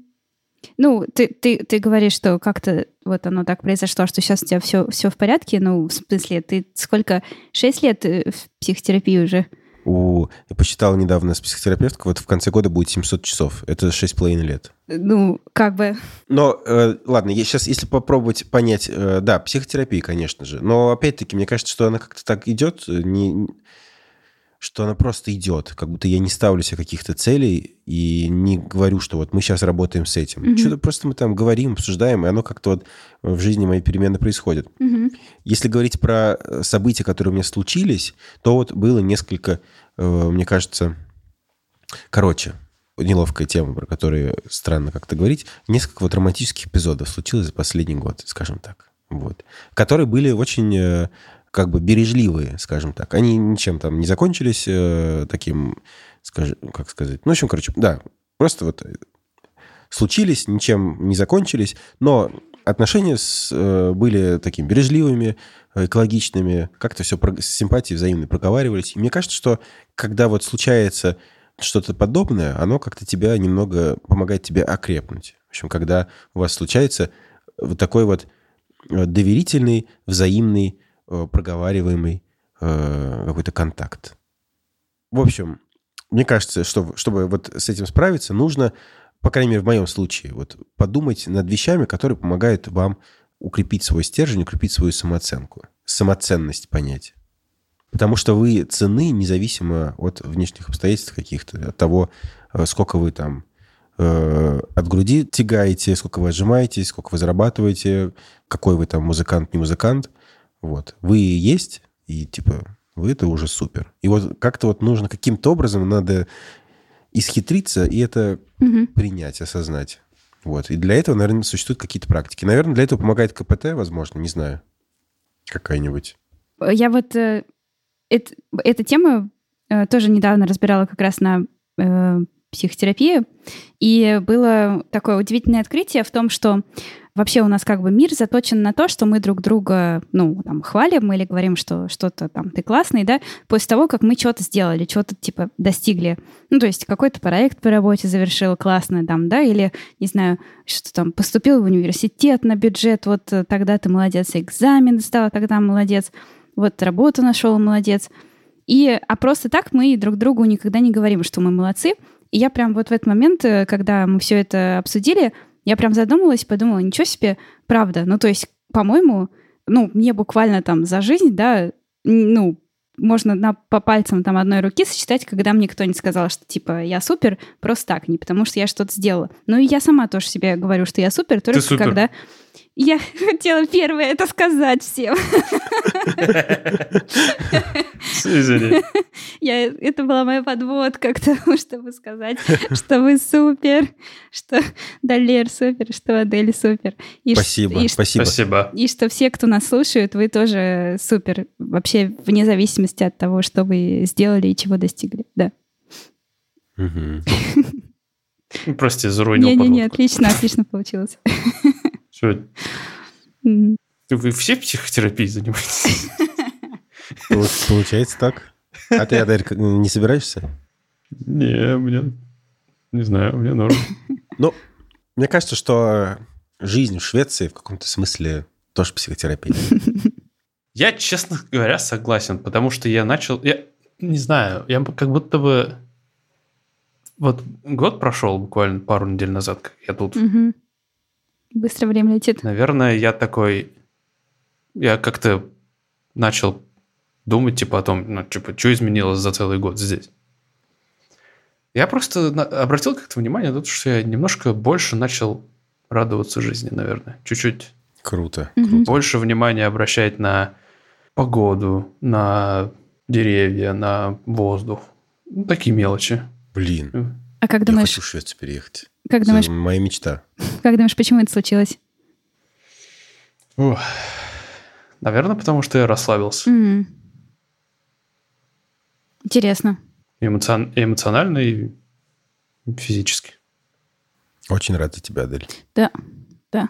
Ну, ты, ты, ты говоришь, что как-то вот оно так произошло, что сейчас у тебя все, все в порядке. Ну, в смысле, ты сколько? Шесть лет э, в психотерапии уже? У, я посчитал недавно с психотерапевткой, вот в конце года будет 700 часов. Это шесть с половиной лет. Ну, как бы... Но, э, ладно, я сейчас, если попробовать понять... Э, да, психотерапия, конечно же. Но, опять-таки, мне кажется, что она как-то так идет. Э, не, что она просто идет, как будто я не ставлю себе каких-то целей и не говорю, что вот мы сейчас работаем с этим. Mm-hmm. Что-то просто мы там говорим, обсуждаем, и оно как-то вот в жизни моей перемены происходит. Mm-hmm. Если говорить про э, события, которые у меня случились, то вот было несколько, э, мне кажется, короче, неловкая тема, про которую странно как-то говорить, несколько вот романтических эпизодов случилось за последний год, скажем так. Вот. Которые были очень э, как бы бережливые, скажем так. Они ничем там не закончились э, таким, скажем, как сказать. Ну, в общем, короче, да, просто вот э, случились, ничем не закончились, но отношения с, э, были такими бережливыми, экологичными, как-то все про, с симпатией взаимной проговаривались. И мне кажется, что когда вот случается что-то подобное, оно как-то тебя немного помогает тебе окрепнуть. В общем, когда у вас случается вот такой вот э, доверительный, взаимный проговариваемый э, какой-то контакт. В общем, мне кажется, что чтобы вот с этим справиться, нужно, по крайней мере, в моем случае, вот подумать над вещами, которые помогают вам укрепить свой стержень, укрепить свою самооценку, самоценность понять. Потому что вы цены независимо от внешних обстоятельств каких-то, от того, э, сколько вы там от груди тягаете, сколько вы отжимаетесь, сколько вы зарабатываете, какой вы там музыкант, не музыкант. Вот. Вы есть, и типа вы это уже супер. И вот как-то вот нужно каким-то образом надо исхитриться и это угу. принять, осознать. Вот. И для этого, наверное, существуют какие-то практики. Наверное, для этого помогает КПТ, возможно, не знаю. Какая-нибудь. Я вот э, это, эту тему э, тоже недавно разбирала как раз на э, психотерапии. И было такое удивительное открытие в том, что вообще у нас как бы мир заточен на то, что мы друг друга, ну, там, хвалим или говорим, что что-то там ты классный, да, после того, как мы что-то сделали, что-то типа достигли. Ну, то есть какой-то проект по работе завершил классно там, да, или, не знаю, что там, поступил в университет на бюджет, вот э, тогда ты молодец, экзамен сдал, тогда молодец, вот работу нашел, молодец. И, а просто так мы друг другу никогда не говорим, что мы молодцы, и я прям вот в этот момент, э, когда мы все это обсудили, я прям задумалась, подумала, ничего себе, правда. Ну, то есть, по-моему, ну, мне буквально там за жизнь, да, ну, можно на, по пальцам там одной руки сочетать, когда мне кто-нибудь сказал, что типа я супер, просто так, не потому что я что-то сделала. Ну и я сама тоже себе говорю, что я супер, только супер. когда я хотела первое это сказать всем. Извини. Я, это была моя подводка к тому, чтобы сказать, что вы супер, что Далер супер, что Адель супер. И ш- Спасибо, и ш- спасибо. Спасибо. И что все, кто нас слушает, вы тоже супер. Вообще, вне зависимости от того, что вы сделали и чего достигли. Да. Ну, Прости, заруинил Не-не-не, подводку. отлично, отлично получилось. М. Вы все психотерапией занимаетесь? Пол- Получается так. А ты, Адель, не собираешься? Не, мне... Не знаю, мне норм. Ну, мне кажется, что жизнь в Швеции в каком-то смысле тоже психотерапия. Я, честно говоря, согласен, потому что я начал... Я не знаю, я как будто бы... Вот год прошел буквально пару недель назад, как я тут. Мгм. Быстро время летит. Наверное, я такой... Я как-то начал думать, типа, о том, ну, типа, что изменилось за целый год здесь. Я просто на- обратил как-то внимание на то, что я немножко больше начал радоваться жизни, наверное. Чуть-чуть Круто. Мгм. больше внимания обращать на погоду, на деревья, на воздух. Ну, такие мелочи. Блин, А как я думаешь, хочу в Швецию переехать. Как думаешь, Это моя мечта. как думаешь, почему это случилось? Ух. Наверное, потому что я расслабился. М. Интересно. Эмоцион- эмоционально и физически. Очень рад за тебя, Адель. Да, да.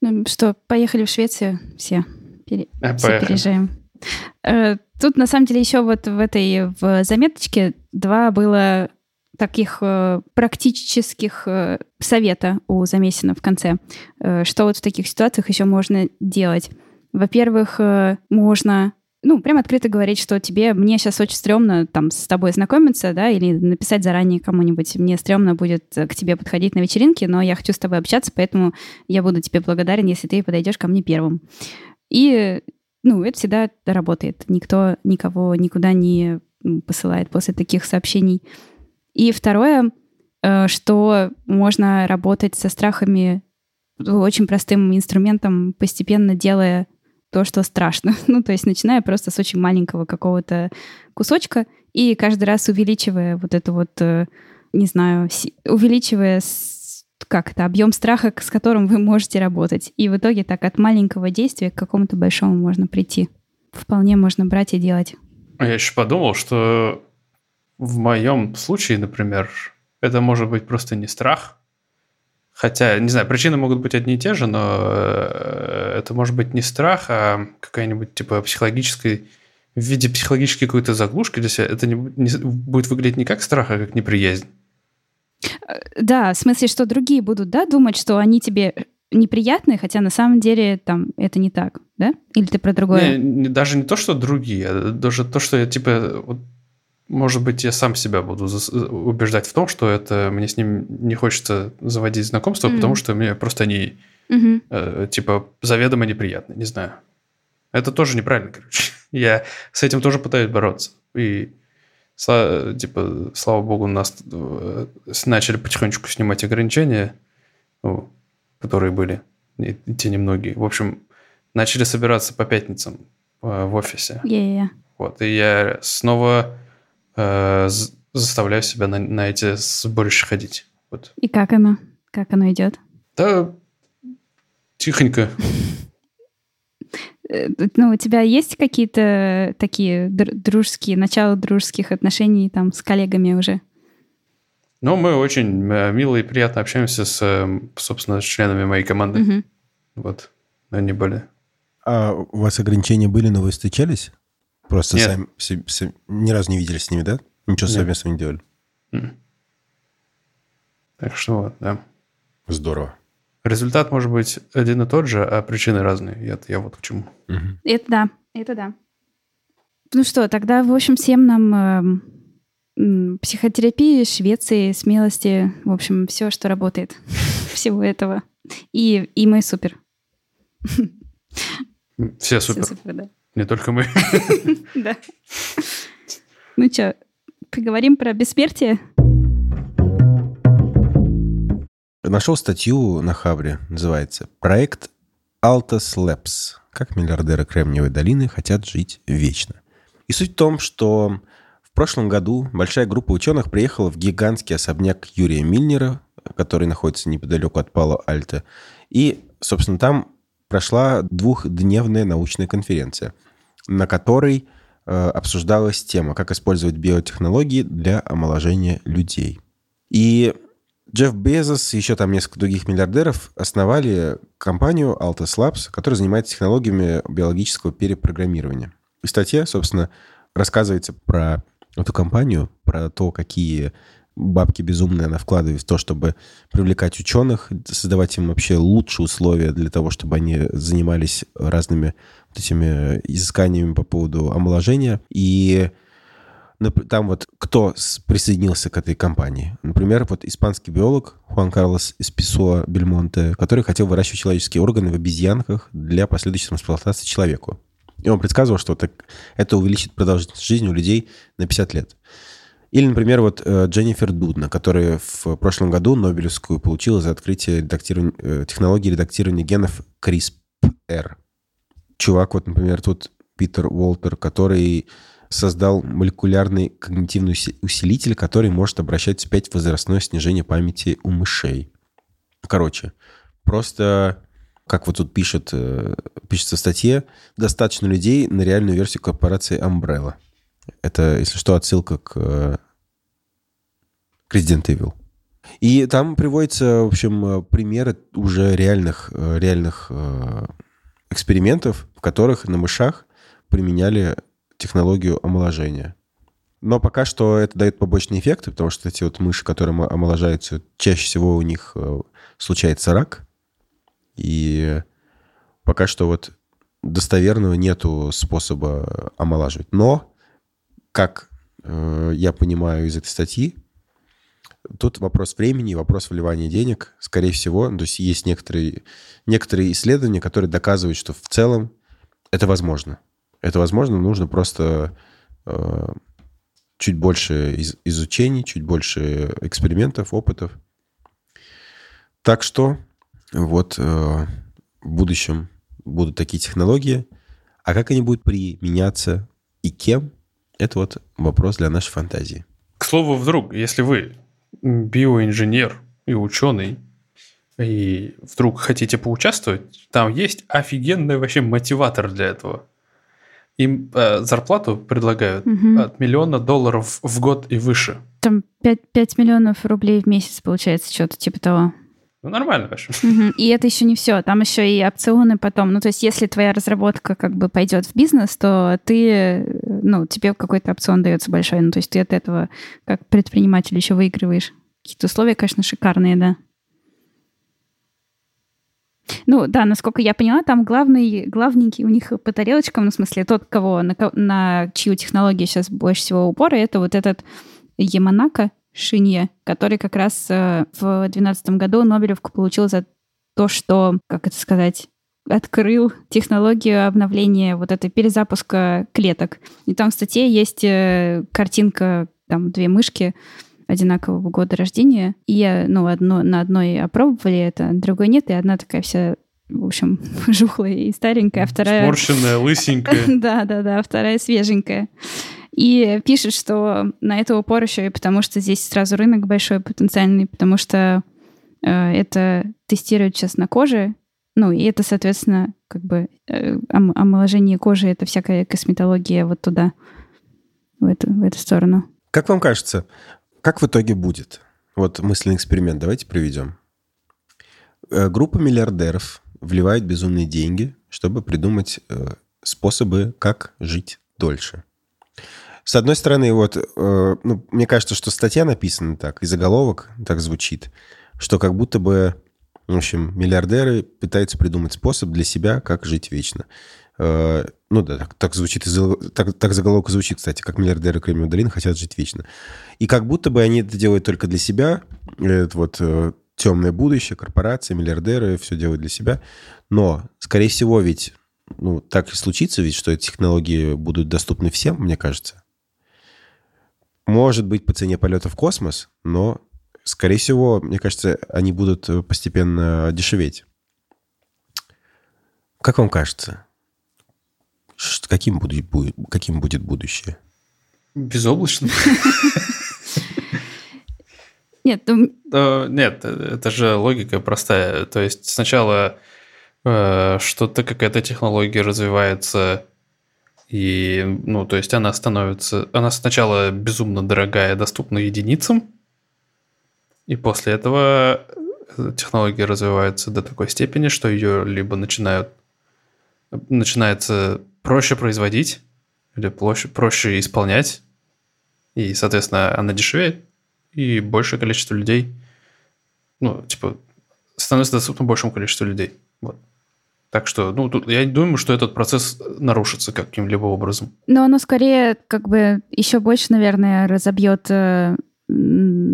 Ну что, поехали в Швецию все. Пере- Э, все поехали. переезжаем. Э, Тут, на самом деле, еще вот в этой в заметочке два было таких э, практических э, совета у Замесина в конце. Э, что вот в таких ситуациях еще можно делать? Во-первых, э, можно ну, прям открыто говорить, что тебе, мне сейчас очень стрёмно там с тобой знакомиться, да, или написать заранее кому-нибудь, мне стрёмно будет э, к тебе подходить на вечеринке, но я хочу с тобой общаться, поэтому я буду тебе благодарен, если ты подойдешь ко мне первым. И, ну, это всегда работает. Никто никого никуда не посылает после таких сообщений. И второе, э, что можно работать со страхами ну, очень простым инструментом, постепенно делая то, что страшно. Ну, то есть начиная просто с очень маленького какого-то кусочка и каждый раз увеличивая вот это вот, э, не знаю, увеличивая как это, объем страха, с которым вы можете работать. И в итоге так от маленького действия к какому-то большому можно прийти. Вполне можно брать и делать. А Я еще подумал, что в моем случае, например, это может быть просто не страх. Хотя, не знаю, причины могут быть одни и те же, но э, это может быть не страх, а какая-нибудь типа психологической в виде психологической какой-то заглушки для себя. Это не, не- будет выглядеть не как страх, а как неприязнь. Да, в смысле, что другие будут, да, думать, что они тебе неприятны, хотя на самом деле там это не так, да? Или ты про другое? Не- не- даже не то, что другие, а даже то, что я типа, вот, может быть, я сам себя буду зас- убеждать в том, что это мне с ним не хочется заводить знакомство, Мгм. потому что мне просто они Мгм. э, типа заведомо неприятны, не знаю. Это тоже неправильно, короче. Я с этим тоже пытаюсь бороться. И сла- типа, слава богу, нас э, начали потихонечку снимать ограничения, ну, которые были, и, и те немногие. В общем, начали собираться по пятницам э, в офисе. Е-е-е. Вот, и я снова э, заставляю себя на, на эти сборища ходить. Вот. И как оно? Как оно идет? Да, тихонько. Э, Ну, у тебя есть какие-то такие др- дружеские, начало дружеских отношений там с коллегами уже? Но мы очень э, мило и приятно общаемся с, э, собственно, с членами моей команды. Мгм. Вот, они были. А у вас ограничения были, но вы встречались? Просто Нет. сами, се- се- ни разу не виделись с ними, да? Ничего Нет. совместного не делали? Так что вот, да. Здорово. Результат может быть один и тот же, а причины разные. Я, я вот к чему. Мгм. Это да, это да. Ну что, тогда, в общем, всем нам м, психотерапии, Швеции, смелости, в общем, все, что работает. Всего этого. И, и мы супер. Все супер. супер, да. Не только мы. Да. Ну что, поговорим про бессмертие? Нашел статью на Хабре, называется «Проект Altus Labs. Как миллиардеры Кремниевой долины хотят жить вечно». И суть в том, что в прошлом году большая группа ученых приехала в гигантский особняк Юрия Мильнера, который находится неподалеку от Пало-Альто. И, собственно, там прошла двухдневная научная конференция, на которой э, обсуждалась тема, как использовать биотехнологии для омоложения людей. И Джефф Безос и еще там несколько других миллиардеров основали компанию Altus Labs, которая занимается технологиями биологического перепрограммирования. В статье, собственно, рассказывается про эту компанию, про то, какие бабки безумные она вкладывает в то, чтобы привлекать ученых, создавать им вообще лучшие условия для того, чтобы они занимались разными вот этими изысканиями по поводу омоложения. И там вот кто присоединился к этой компании. Например, вот испанский биолог Хуан Карлос Эсписуа Бельмонте, который хотел выращивать человеческие органы в обезьянках для последующей трансплантации человеку. И он предсказывал, что так, это увеличит продолжительность жизни у людей на 50 лет. Или, например, вот э, Дженнифер Дудна, которая в прошлом году Нобелевскую получила за открытие редактирования, э, технологии редактирования генов CRISPR. Чувак, вот, например, тут Питер Уолтер, который создал молекулярный когнитивный усилитель, который может обращать вспять возрастное снижение памяти у мышей. Короче, просто, как вот тут пишет, э, пишется в статье, достаточно людей на реальную версию корпорации Umbrella. Это, если что, отсылка к, к Resident Evil. И там приводятся, в общем, примеры уже реальных, реальных э, экспериментов, в которых на мышах применяли технологию омоложения. Но пока что это дает побочные эффекты, потому что эти вот мыши, которые омоложаются, чаще всего у них э, случается рак. И пока что вот достоверного нету способа омолаживать. Но, как э, я понимаю из этой статьи, тут вопрос времени, вопрос вливания денег, скорее всего. То есть есть некоторые, некоторые исследования, которые доказывают, что в целом это возможно. Это возможно, нужно просто э, чуть больше из, изучений, чуть больше экспериментов, опытов. Так что вот э, в будущем будут такие технологии. А как они будут применяться и кем, это вот вопрос для нашей фантазии. К слову, вдруг, если вы биоинженер и ученый, и вдруг хотите поучаствовать, там есть офигенный вообще мотиватор для этого – им э, зарплату предлагают угу. от миллиона долларов в год и выше. Там 5, 5 миллионов рублей в месяц получается, что-то типа того. Ну, нормально, конечно. Угу. И это еще не все. Там еще и опционы потом. Ну, то есть, если твоя разработка как бы пойдет в бизнес, то ты, ну, тебе какой-то опцион дается большой. Ну, то есть, ты от этого как предприниматель еще выигрываешь. Какие-то условия, конечно, шикарные, да. Ну, да, насколько я поняла, там главный, главненький у них по тарелочкам, ну, в смысле, тот, кого, на, на чью технологию сейчас больше всего упора, это вот этот Яманака Шинье, который как раз э, в 2012 году Нобелевку получил за то, что, как это сказать, открыл технологию обновления вот этой перезапуска клеток. И там в статье есть э, картинка, там две мышки, одинакового года рождения. И, ну, одно, на одной опробовали это, другой нет, и одна такая вся в общем, жухлая и старенькая, а вторая... Сморщенная, лысенькая. да, да, да, вторая свеженькая. И пишет, что на это упор еще и потому, что здесь сразу рынок большой, потенциальный, потому что э, это тестируют сейчас на коже, ну, и это, соответственно, как бы э, омоложение кожи, это всякая косметология вот туда, в эту, в эту сторону. Как вам кажется, как в итоге будет? Вот мысленный эксперимент давайте проведем. Э, группа миллиардеров вливает безумные деньги, чтобы придумать э, способы, как жить дольше. С одной стороны, вот, э, ну, мне кажется, что статья написана так, и заголовок так звучит, что как будто бы, в общем, миллиардеры пытаются придумать способ для себя, как жить вечно. Э, ну да, так, так звучит, так, так заголовок звучит, кстати, как миллиардеры Кремниевой долины хотят жить вечно. И как будто бы они это делают только для себя, это вот э, темное будущее, корпорации, миллиардеры, все делают для себя. Но, скорее всего, ведь ну, так и случится, ведь что эти технологии будут доступны всем, мне кажется. Может быть, по цене полета в космос, но, скорее всего, мне кажется, они будут постепенно дешеветь. Как вам кажется? Каким будет, каким будет будущее? Безоблачным. Нет, ну... Нет, это же логика простая. То есть сначала э, что-то, какая-то технология развивается, и, ну, то есть она становится... Она сначала безумно дорогая, доступна единицам, и после этого технология развивается до такой степени, что ее либо начинают начинается проще производить или проще, проще исполнять, и, соответственно, она дешевеет, и большее количество людей, ну, типа, становится доступно большему количеству людей. Вот. Так что, ну, я думаю, что этот процесс нарушится каким-либо образом. Но оно скорее, как бы, еще больше, наверное, разобьет э,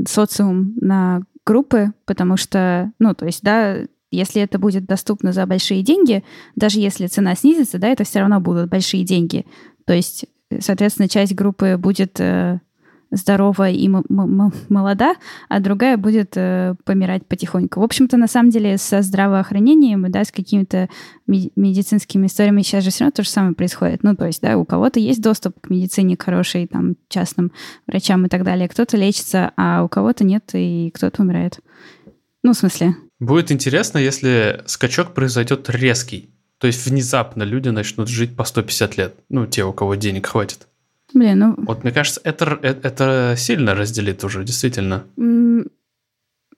социум на группы, потому что, ну, то есть, да, если это будет доступно за большие деньги, даже если цена снизится, да, это все равно будут большие деньги. То есть, соответственно, часть группы будет э, здорова и молода, а другая будет э, помирать потихоньку. В общем-то, на самом деле, со здравоохранением, да, с какими-то медицинскими историями сейчас же все равно то же самое происходит. Ну, то есть, да, у кого-то есть доступ к медицине, хорошей, там, частным врачам и так далее. Кто-то лечится, а у кого-то нет, и кто-то умирает. Ну, в смысле? Будет интересно, если скачок произойдет резкий. То есть внезапно люди начнут жить по 150 лет. Ну, те, у кого денег хватит. Блин, ну... Вот мне кажется, это, это, это сильно разделит уже, действительно.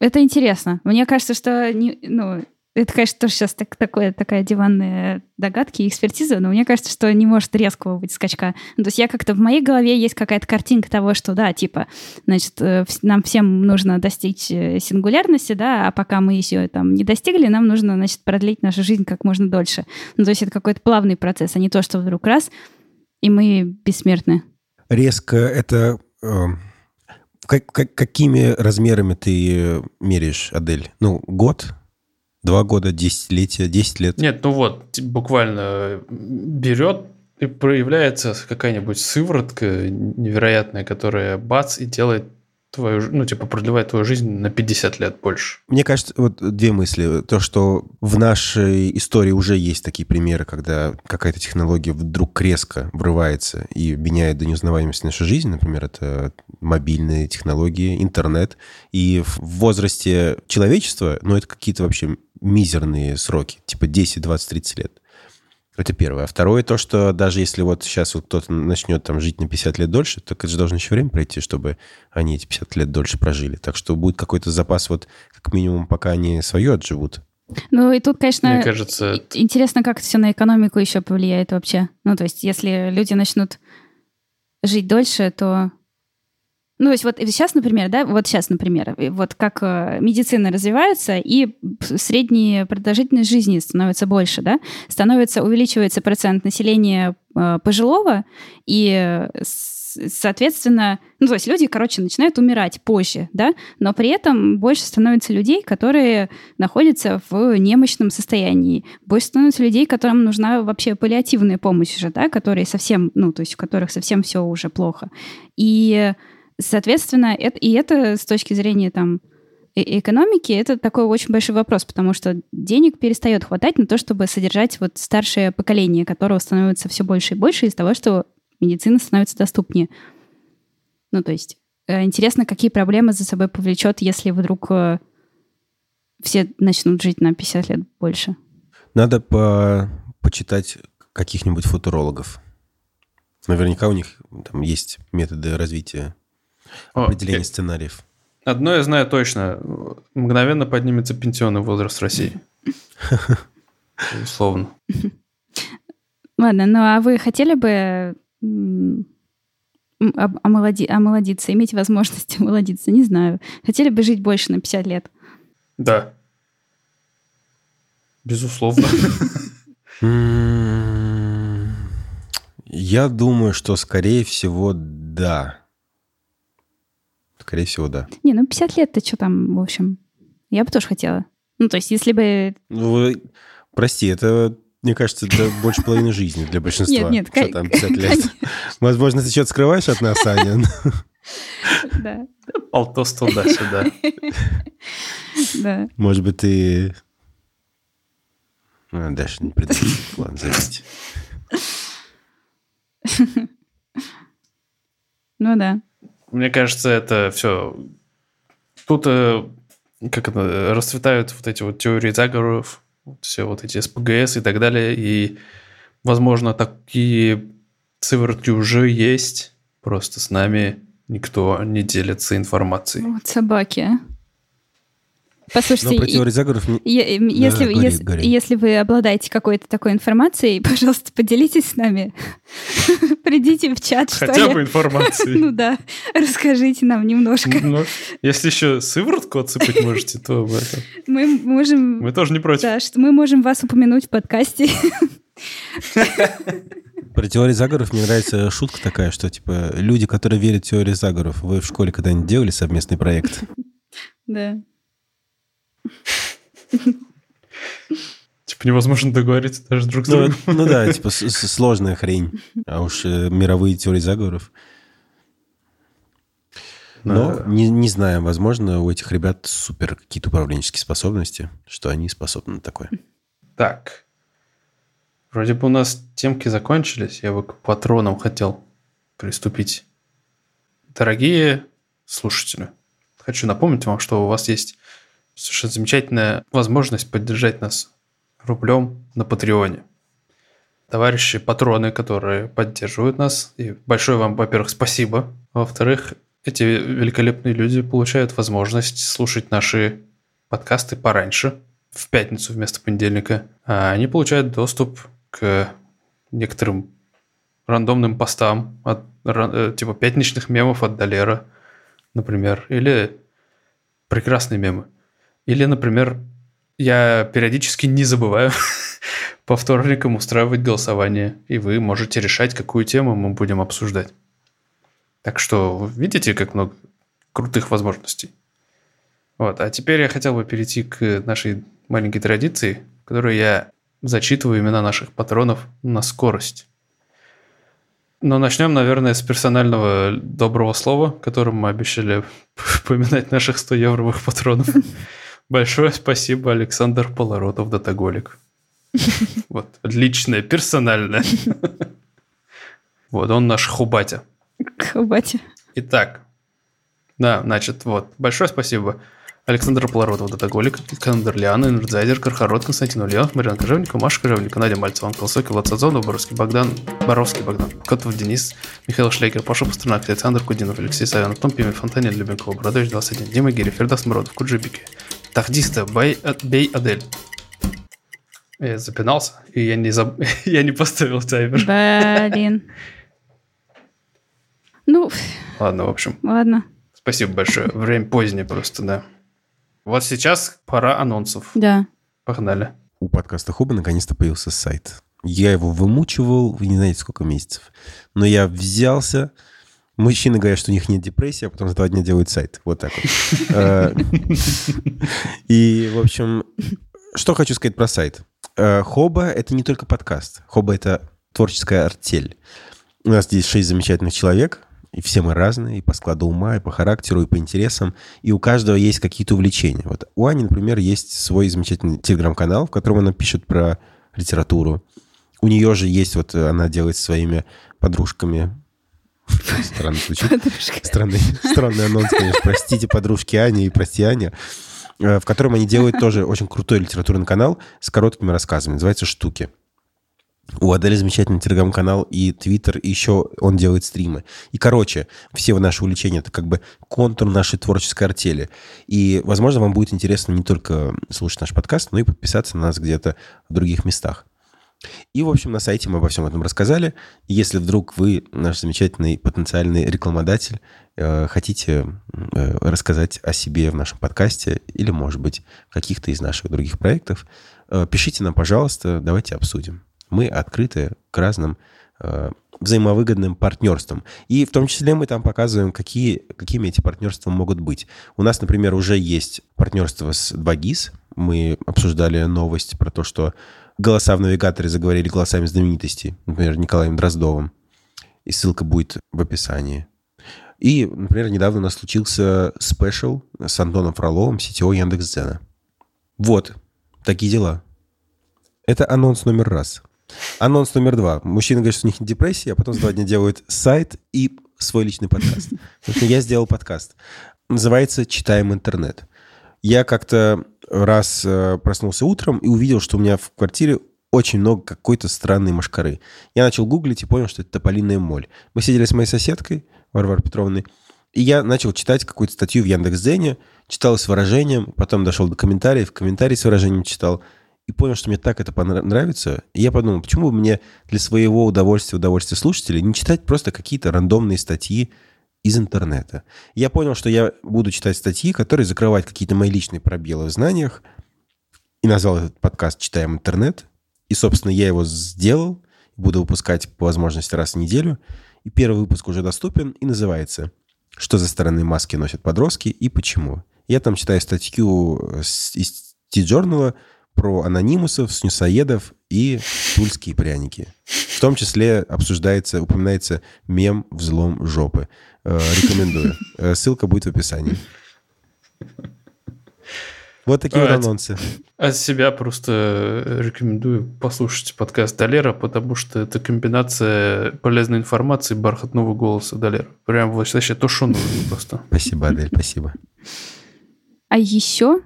Это интересно. Мне кажется, что не, ну, это, конечно, тоже сейчас так, такое, такая диванная догадки и экспертиза, но мне кажется, что не может резкого быть скачка. Ну, то есть я как-то в моей голове есть какая-то картинка того, что, да, типа, значит, э, нам всем нужно достичь э, сингулярности, да, а пока мы еще там не достигли, нам нужно, значит, продлить нашу жизнь как можно дольше. Ну, то есть это какой-то плавный процесс, а не то, что вдруг раз, и мы бессмертны. Резко это... Э, как, как, какими размерами ты меряешь, Адель? Ну, год? Два года, десятилетия, десять лет? Нет, ну вот, буквально берет и проявляется какая-нибудь сыворотка невероятная, которая бац и делает твою, ну, типа, продлевает твою жизнь на 50 лет больше. Мне кажется, вот две мысли. То, что в нашей истории уже есть такие примеры, когда какая-то технология вдруг резко врывается и меняет до неузнаваемости нашу жизнь. Например, это мобильные технологии, интернет. И в возрасте человечества, ну, это какие-то вообще мизерные сроки, типа 10, 20, 30 лет. Это первое. А второе то, что даже если вот сейчас вот кто-то начнет там жить на 50 лет дольше, то это же должно еще время пройти, чтобы они эти 50 лет дольше прожили. Так что будет какой-то запас вот как минимум, пока они свое отживут. Ну и тут, конечно, Мне кажется, интересно, как это все на экономику еще повлияет вообще. Ну то есть если люди начнут жить дольше, то ну, то есть вот сейчас, например, да, вот сейчас, например, вот как э, медицина развивается, и средняя продолжительность жизни становится больше, да, становится, увеличивается процент населения э, пожилого, и, соответственно, ну, то есть люди, короче, начинают умирать позже, да, но при этом больше становится людей, которые находятся в немощном состоянии, больше становится людей, которым нужна вообще паллиативная помощь уже, да, которые совсем, ну, то есть у которых совсем все уже плохо. И Соответственно, это, и это с точки зрения там экономики, это такой очень большой вопрос, потому что денег перестает хватать на то, чтобы содержать вот старшее поколение, которого становится все больше и больше из того, что медицина становится доступнее. Ну, то есть, э, интересно, какие проблемы за собой повлечет, если вдруг э, все начнут жить на 50 лет больше. Надо по почитать каких-нибудь футурологов. Наверняка у них там есть методы развития определение Окей. сценариев. Одно я знаю точно. Мгновенно поднимется пенсионный возраст России. Условно. Ладно, ну а вы хотели бы омолоди, омолодиться, иметь возможность омолодиться? Не знаю. Хотели бы жить больше на 50 лет? Да. Безусловно. Я думаю, что, скорее всего, да. Скорее всего, да. Не, ну 50 лет, ты что там, в общем? Я бы тоже хотела. Ну, то есть, если бы... Ну, прости, это мне кажется, это больше половины жизни для большинства. Нет, нет, Что там, 50 лет? Возможно, ты что-то скрываешь от нас, Аня. Да, Полтос туда-сюда. да. Может быть, ты... А, дальше не придумал. Ладно, забейте. Ну да. Мне кажется, это все... Тут э, как это, расцветают вот эти вот теории заговоров, все вот эти СПГС и так далее, и, возможно, такие сыворотки уже есть, просто с нами никто не делится информацией. Вот собаки. а. Но Послушайте, про и- теории заговоров... не- е- э, если, вы- говори, если, говори. если вы обладаете какой-то такой информацией, пожалуйста, поделитесь с нами. Придите в чат, что Хотя ли. бы информацией. Ну да, расскажите нам немножко. Ну, если еще сыворотку отсыпать можете, то этом. Мы можем... мы тоже не против. Да, что мы можем вас упомянуть в подкасте. Про теории заговоров мне нравится шутка такая, что, типа, люди, которые верят в теории заговоров, вы в школе когда-нибудь делали совместный проект? Да. Типа невозможно договориться даже друг с Ну, другом. ну да, типа, сложная хрень. А уж э, мировые теории заговоров. Но не, не знаю, возможно, у этих ребят супер какие-то управленческие способности, что они способны на такое. Так. Вроде бы у нас темки закончились. Я бы к патронам хотел приступить. Дорогие слушатели, хочу напомнить вам, что у вас есть совершенно замечательная возможность поддержать нас рублем на Патреоне. Товарищи патроны, которые поддерживают нас. И большое вам, во-первых, спасибо. Во-вторых, эти великолепные люди получают возможность слушать наши подкасты пораньше, в пятницу вместо понедельника. А они получают доступ к некоторым рандомным постам, от, э, типа пятничных мемов от Долера, например, или прекрасные мемы. Или, например, я периодически не забываю по вторникам устраивать голосование, и вы можете решать, какую тему мы будем обсуждать. Так что видите, как много крутых возможностей. Вот, а теперь я хотел бы перейти к нашей маленькой традиции, в которой я зачитываю имена наших патронов на скорость. Но начнем, наверное, с персонального доброго слова, которым мы обещали поминать наших 100-евровых патронов. Большое спасибо, Александр Полоротов, Dataholic. Вот, личное, персональное. Вот, он наш хубатя. Батя. Итак, да, значит, вот. Большое спасибо. Александр Полородов, Dataholic, Александр Лиана, Energizer, Кархарот, Константин Ульянов, Марина Кожевникова, Маша Кожевникова, Надя Мальцева, Антон Сокин, Влад Сазонов, Боровский Богдан, Боровский Богдан, Котов Денис, Михаил Шлейкер, Паша Пастернак, Александр Кудинов, Алексей Савянов, Том Пимен, Фонтанин, Любенкова, Бородович 21, Дима Гири, Фердас Мородов, Куджибики, Тахдиста, Бей, Бей Адель. Я запинался, и я не, заб... я не поставил таймер. Блин. Ну, Ладно, в общем, ладно. Спасибо большое. Время позднее просто, да. Вот сейчас пора анонсов. Да. Погнали. У подкаста Хуба наконец-то появился сайт. Я его вымучивал, вы не знаете, сколько месяцев. Но я взялся. Мужчины говорят, что у них нет депрессии, а потом за два дня делают сайт. Вот так вот. Э, И, в общем, что хочу сказать про сайт. Э, Хоба — это не только подкаст. Хоба — это творческая артель. У нас здесь шесть замечательных человек, и все мы разные, и по складу ума, и по характеру, и по интересам, и у каждого есть какие-то увлечения. Вот у Ани, например, есть свой замечательный телеграм-канал, в котором она пишет про литературу. У нее же есть, вот она делает со своими подружками. Странно звучит. Странный, странный анонс, конечно. Простите, подружки Ани и прости, Аня. Э, В котором они делают тоже очень крутой литературный канал с короткими рассказами. Называется «Штуки». У Адели замечательный телеграм-канал и твиттер, и еще он делает стримы. И, короче, все наши увлечения — это как бы контур нашей творческой артели. И, возможно, вам будет интересно не только слушать наш подкаст, но и подписаться на нас где-то в других местах. И, в общем, на сайте мы обо всем этом рассказали. Если вдруг вы, наш замечательный потенциальный рекламодатель, э, хотите э, рассказать о себе в нашем подкасте или, может быть, в каких-то из наших других проектов, э, пишите нам, пожалуйста, давайте обсудим. Мы открыты к разным взаимовыгодным партнерством. И в том числе мы там показываем, какие, какими эти партнерства могут быть. У нас, например, уже есть партнерство с 2GIS. Мы обсуждали новость про то, что голоса в навигаторе заговорили голосами знаменитостей, например, Николаем Дроздовым. И ссылка будет в описании. И, например, недавно у нас случился спешл с Антоном Фроловым, сетевого Яндекс.Дзена. Вот, такие дела. Это анонс номер раз. Анонс номер два. Мужчина говорит, что у них депрессия, а потом за два дня делают сайт и свой личный подкаст. Я сделал подкаст. Называется «Читаем интернет». Я как-то раз э, проснулся утром и увидел, что у меня в квартире очень много какой-то странной машкары. Я начал гуглить и понял, что это тополиная моль. Мы сидели с моей соседкой, Варварой Петровной, и я начал читать какую-то статью в Яндекс.Дзене, читал с выражением, потом дошел до комментариев, комментарий с выражением читал, и понял, что мне так это понравится. И я подумал, почему бы мне для своего удовольствия, удовольствия слушателей не читать просто какие-то рандомные статьи из интернета. Я понял, что я буду читать статьи, которые закрывают какие-то мои личные пробелы в знаниях, и назвал этот подкаст «Читаем интернет». И, собственно, я его сделал, буду выпускать по возможности раз в неделю. И первый выпуск уже доступен и называется «Что за стороны маски носят подростки и почему?». Я там читаю статью из T-Journal про анонимусов, снюсоедов и тульские пряники. В том числе обсуждается, упоминается мем «Взлом жопы». Э, рекомендую. Э, ссылка будет в описании. Вот такие вот анонсы. От себя просто рекомендую послушать подкаст Долера, потому что это комбинация полезной информации и бархатного голоса Долера. Прям вообще то, что нужно просто. Спасибо, Адель, спасибо. А еще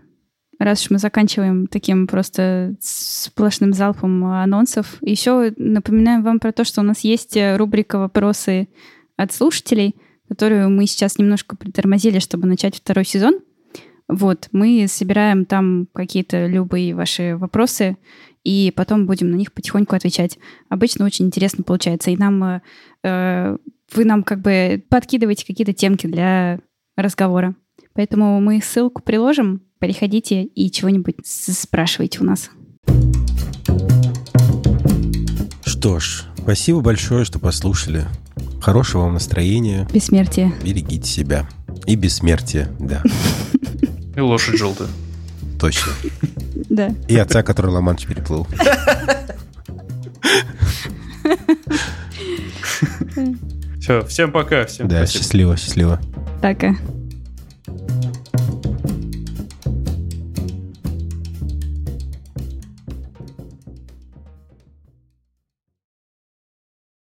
раз уж мы заканчиваем таким просто сплошным залпом анонсов, еще напоминаем вам про то, что у нас есть рубрика «Вопросы от слушателей», которую мы сейчас немножко притормозили, чтобы начать второй сезон. Вот, мы собираем там какие-то любые ваши вопросы, и потом будем на них потихоньку отвечать. Обычно очень интересно получается, и нам э, вы нам как бы подкидываете какие-то темки для разговора. Поэтому мы ссылку приложим, переходите и чего-нибудь спрашивайте у нас. Что ж, спасибо большое, что послушали. Хорошего вам настроения. Бессмертия. Берегите себя. И бессмертия, да. И лошадь желтая. Точно. Да. И отца, который Ла-Манш переплыл. Все, всем пока. Всем да, спасибо. счастливо, счастливо. Пока.